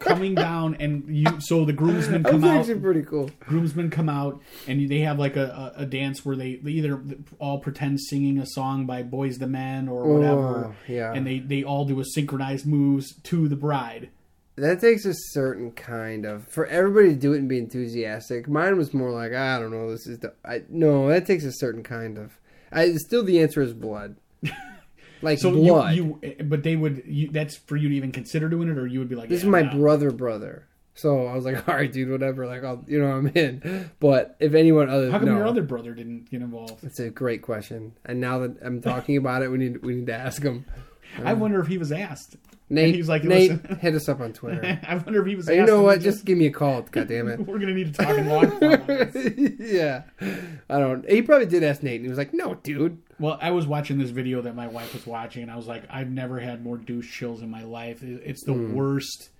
coming down and you. So the groomsmen come out. actually pretty cool. groomsmen come out and they have like a, a, a dance where they, they either all pretend singing a song by Boyz II Men or oh, whatever, Oh, yeah. and they they all do a synchronized moves to the bride. That takes a certain kind of for everybody to do it and be enthusiastic. Mine was more like I don't know. This is the I no. That takes a certain kind of. I still the answer is blood. Like So blood. you, you but they would you, that's for you to even consider doing it, or you would be like, this yeah, is my no. brother, brother. So I was like, all right, dude, whatever. Like, I'll, you know, I'm in. But if anyone other, How come no. your other brother didn't get involved? It's a great question. And now that I'm talking about it, we need we need to ask him. I wonder if he was asked. Nate, he's like, Nate, hit us up on Twitter. I wonder if he was. you know what? he Just give me a call. God damn it. we're gonna need to talk in long form. yeah, I don't. He probably did ask Nate, and he was like, "No, dude." Well, I was watching this video that my wife was watching, and I was like, I've never had more douche chills in my life. It's the Hmm. worst.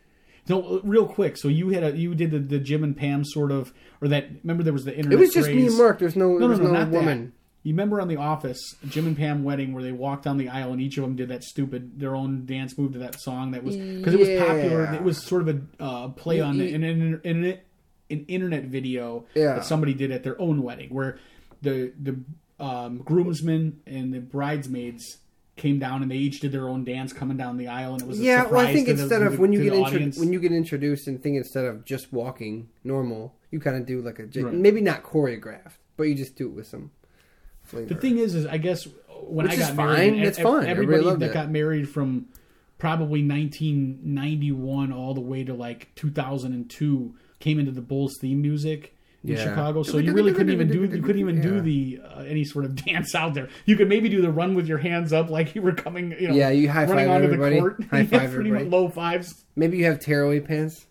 No, real quick. So you had a you did the, the Jim and Pam sort of, or that. Remember there was the internet. It was just me and Mark. There's no, No, no, no, no, not woman. that. You remember on The Office, Jim and Pam wedding where they walked down the aisle and each of them did that stupid their own dance move to that song that was because it was popular. It was sort of a uh, play on an, an, an internet video Yeah. that somebody did at their own wedding where the the um, groomsmen and the bridesmaids came down and they each did their own dance coming down the aisle and it was a Yeah, well, I think to the- instead of when you get intro- when you get introduced and think instead of just walking normal, you kind of do like a Right. maybe not choreographed, but you just do it with some flavor. The thing is, is I guess when Which I got married, that's ev- fine. I Everybody that it. got married from probably 1991 all the way to like 2002 came into the Bulls theme music in Yeah. Chicago. So you really couldn't even do you couldn't even do the uh, any sort of dance out there. You could maybe do the run with your hands up like you were coming, you know, Yeah, you high running five onto everybody. the court. High five everybody. low fives. maybe you have tearaway pants.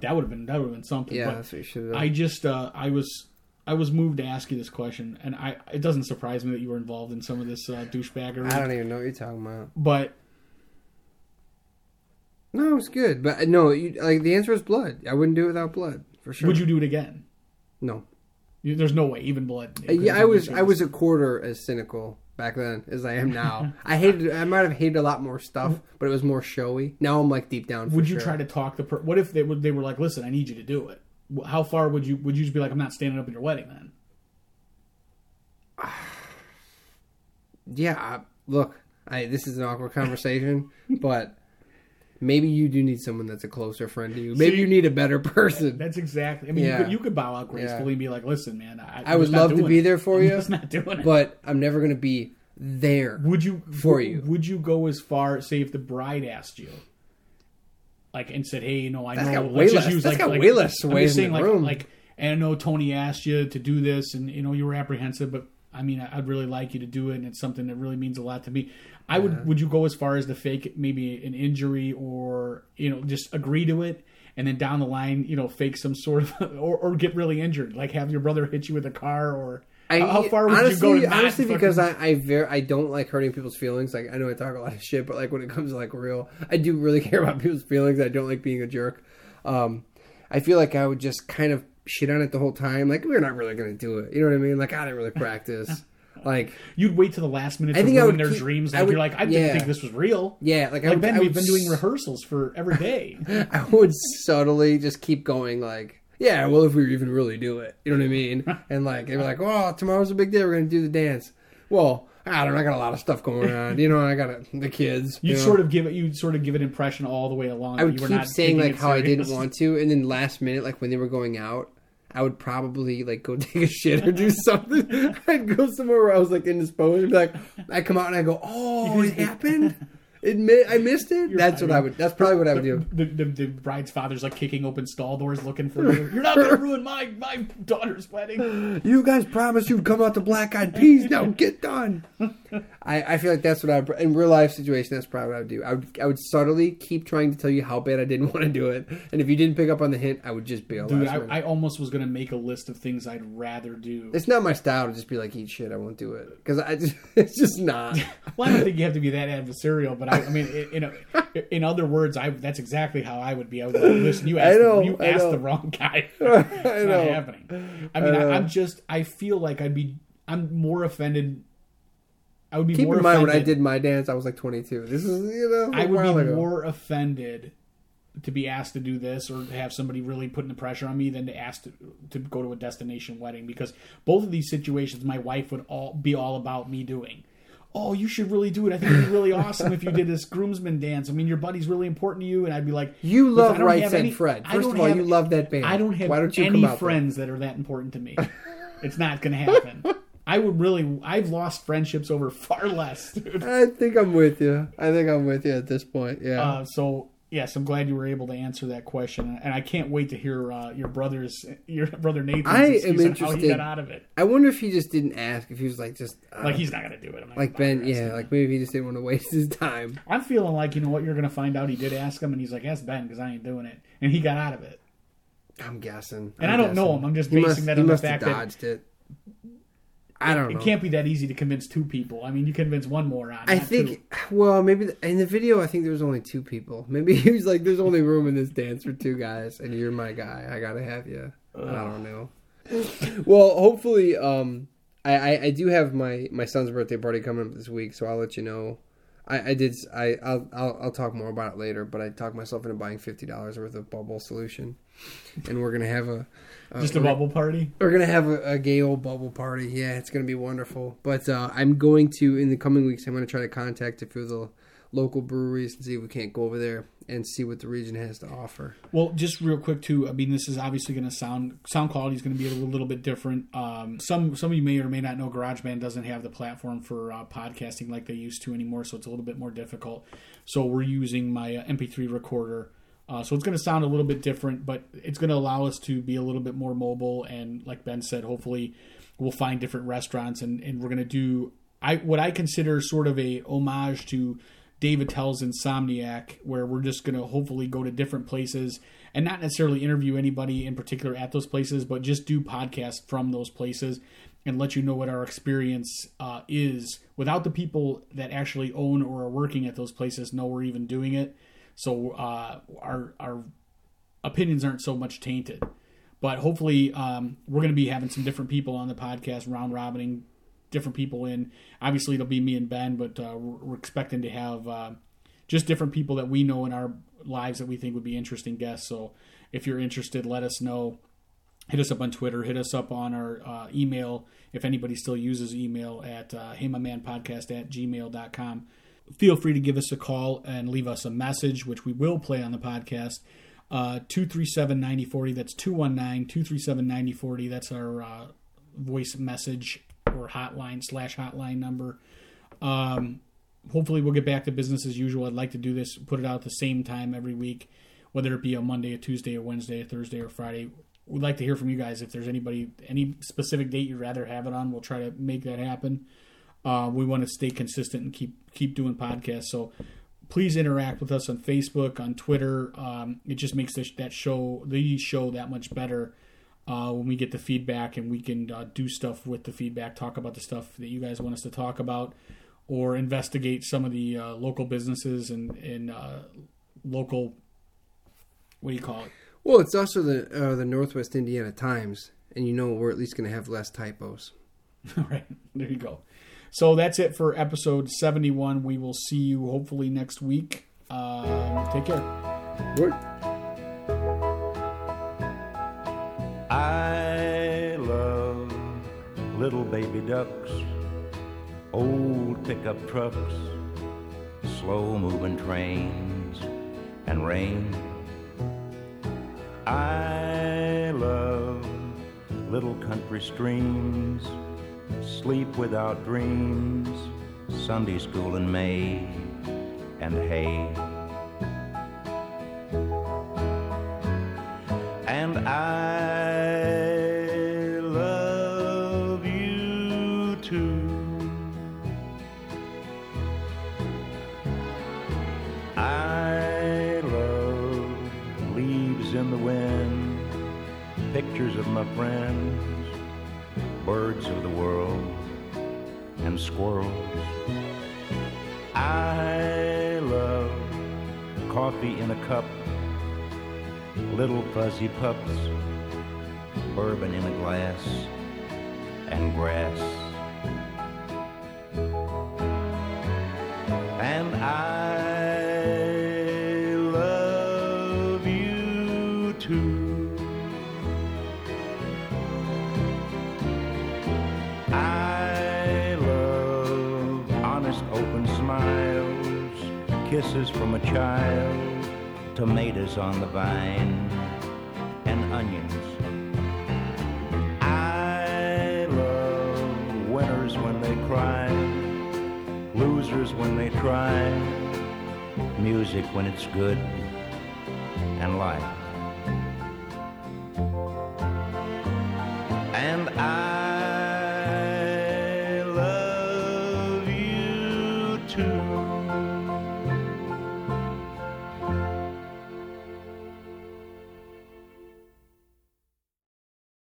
That would have been that would have been something. Yeah, but that's what you should have. I just uh, I was I was moved to ask you this question, and I it doesn't surprise me that you were involved in some of this uh, douchebaggery. I don't even know what you're talking about. but No, it's good, but no, you, like the answer is blood. I wouldn't do it without blood for sure. would you do it again? No. You, there's no way, even blood. Uh, Yeah, I was I was a quarter as cynical back then as I am now. I hated I might have hated a lot more stuff, but it was more showy. Now I'm like deep down. For Would you sure. try to talk the? Per- what if they would? They were like, "Listen, I need you to do it." Wh- How far would you? Would you just be like, "I'm not standing up at your wedding"? Then Yeah, I, look, I this is an awkward conversation, but maybe you do need someone that's a closer friend to you. Maybe See? you need a better person. That's exactly. I mean, Yeah. you, could, you could bow out gracefully Yeah. and be like, "Listen, man, I, I would love to be it. there for I'm you, just not doing it." but I'm never gonna be there. would you for would- you. Would you go as far, say, if the bride asked you, like, and said, "Hey, you know, I That's know, got way less- use that's like, got like way less sway in saying, the like, room. like, and I know Tony asked you to do this, and you know you were apprehensive, but I mean, I'd really like you to do it, and it's something that really means a lot to me. I would. Would you go as far as to fake maybe an injury, or you know, just agree to it? And then down the line, you know, fake some sort of, or, or get really injured, like have your brother hit you with a car, or I, how, far would honestly, you go to honestly fucking- because I I very I don't like hurting people's feelings. Like I know I talk a lot of shit, but like when it comes to like real, I do really care about people's feelings. I don't like being a jerk. Um, I feel like I would just kind of shit on it the whole time. Like we're not really gonna do it. You know what I mean? Like I didn't really practice. like You'd wait to the last minute I to think I ruin would their keep- dreams. I Like would- you're like, I yeah. didn't think this was real. yeah, like, I Like would, Ben, I we've would been doing rehearsals for every day. I would subtly just keep going like, yeah, well, if we even really do it, you know what I mean? And like, they were like, oh, tomorrow's a big day. We're going to do the dance. Well, I don't know. I got a lot of stuff going on. You know, I got a, the kids. You you know? sort of give it. You'd sort of give an impression all the way along. I that would you were keep not saying like how I didn't want to, and then last minute, like when they were going out, I would probably like go take a shit or do something. I'd go somewhere where I was like indisposed. And be like, I come out and I go, oh, it happened. It mi- I missed it. That's what I would. That's probably what I would do. The, the, the bride's father's like kicking open stall doors looking for you. You're not going to ruin my my daughter's wedding. You guys promised you'd come out to Black Eyed Peas. Now get done. I, I feel like that's what I would, in real life situation. That's probably what I would do. I would I would subtly keep trying to tell you how bad I didn't want to do it, and if you didn't pick up on the hint, I would just bail. Dude, I. I almost was going to make a list of things I'd rather do. It's not my style to just be like eat shit. I won't do it because I just it's just not. Well, I don't think you have to be that adversarial, but I, I mean, in, a, in other words, I that's exactly how I would be. I would like, listen, you asked, know, the, you I asked know. the wrong guy. I It's not happening. I mean, I know. I'm just, I feel like I'd be, I'm more offended. I would be Keep more in mind offended. when I did my dance, I was like 22. This is you know I would be ago. more offended to be asked to do this or to have somebody really putting the pressure on me than to ask to, to go to a destination wedding because both of these situations my wife would all be all about me doing. Oh, you should really do it. I think it'd be really awesome if you did this groomsman dance. I mean, your buddy's really important to you, and I'd be like, You love Right Said any- Fred. First of all, have- you love that band. I don't have Why don't you any out there? friends that are that important to me. it's not going to happen. I would really. I've lost friendships over far less, dude. I think I'm with you. I think I'm with you at this point. Yeah. Uh, so yes, I'm glad you were able to answer that question, and I can't wait to hear uh, your brother's your brother Nathan's I am on how he interested. got out of it. I wonder if he just didn't ask. If he was like just uh, Like he's not gonna do it. I'm like Ben. Yeah. asking. Like maybe he just didn't want to waste his time. I'm feeling like you know what you're gonna find out. He did ask him, and he's like, "Ask Ben because I ain't doing it," and he got out of it. I'm guessing. And I'm I don't know him. I'm just basing must- that on the fact that dodged it. I don't know. it can't be that easy to convince two people. I mean, you convince one moron. I think. two. Well, maybe th- in the video, I think there was only two people. Maybe he was like, "There's only room in this dance for two guys, and you're my guy. I gotta have you." I don't know. well, hopefully, um, I, I I do have my my son's birthday party coming up this week, so I'll let you know. I, I did. I I'll, I'll I'll talk more about it later, but I talked myself into buying fifty dollars worth of bubble solution, and we're gonna have a just a bubble party. we're gonna have a, a gay old bubble party. Yeah, it's gonna be wonderful. But uh, I'm going to in the coming weeks. I'm gonna try to contact a few of the local breweries and see if we can't go over there and see what the region has to offer. Well, just real quick too. I mean, this is obviously going to sound sound quality is going to be a little, bit different. Um, some some of you may or may not know GarageBand doesn't have the platform for uh, podcasting like they used to anymore, so it's a little bit more difficult. So we're using my uh, MP3 recorder. Uh, so it's going to sound a little bit different, but it's going to allow us to be a little bit more mobile. And like Ben said, hopefully we'll find different restaurants, and, and we're going to do I what I consider sort of a homage to Dave Attell's Insomniac, where we're just going to hopefully go to different places and not necessarily interview anybody in particular at those places, but just do podcasts from those places and let you know what our experience uh, is without the people that actually own or are working at those places know we're even doing it. So uh, our our opinions aren't so much tainted. But hopefully, um, we're going to be having some different people on the podcast, round robining different people in. Obviously, it'll be me and Ben, but uh, we're, expecting to have uh, just different people that we know in our lives that we think would be interesting guests. So if you're interested, let us know. Hit us up on Twitter. Hit us up on our uh, email if anybody still uses email at uh, heymamanpodcast at gmail.com. feel free to give us a call and leave us a message, which we will play on the podcast. Uh, 237 9040. That's 219 237 9040. That's our uh, voice message or hotline slash hotline number. Um, hopefully, we'll get back to business as usual. I'd like to do this, put it out at the same time every week, whether it be a Monday, a Tuesday, a Wednesday, a Thursday, or Friday. We'd like to hear from you guys. If there's anybody, any specific date you'd rather have it on, we'll try to make that happen. Uh, we want to stay consistent and keep keep doing podcasts. So please interact with us on Facebook, on Twitter. Um, it just makes this, that show, the show, that much better uh, when we get the feedback and we can uh, do stuff with the feedback, talk about the stuff that you guys want us to talk about, or investigate some of the uh, local businesses and, and uh, local. What do you call it? Well, it's also the uh, the Northwest Indiana Times, and you know we're at least going to have less typos. All right, there, you go. So that's it for episode 71. We will see you hopefully next week. Um, take care. Word. I love little baby ducks, old pickup trucks, slow moving trains, and rain. I love little country streams sleep without dreams, Sunday school in May, and hay. My friends birds of the world and squirrels. I love coffee in a cup, little fuzzy pups, bourbon in a glass, and grass. Tomatoes on the vine, and onions. I love winners when they cry, losers when they try, music when it's good,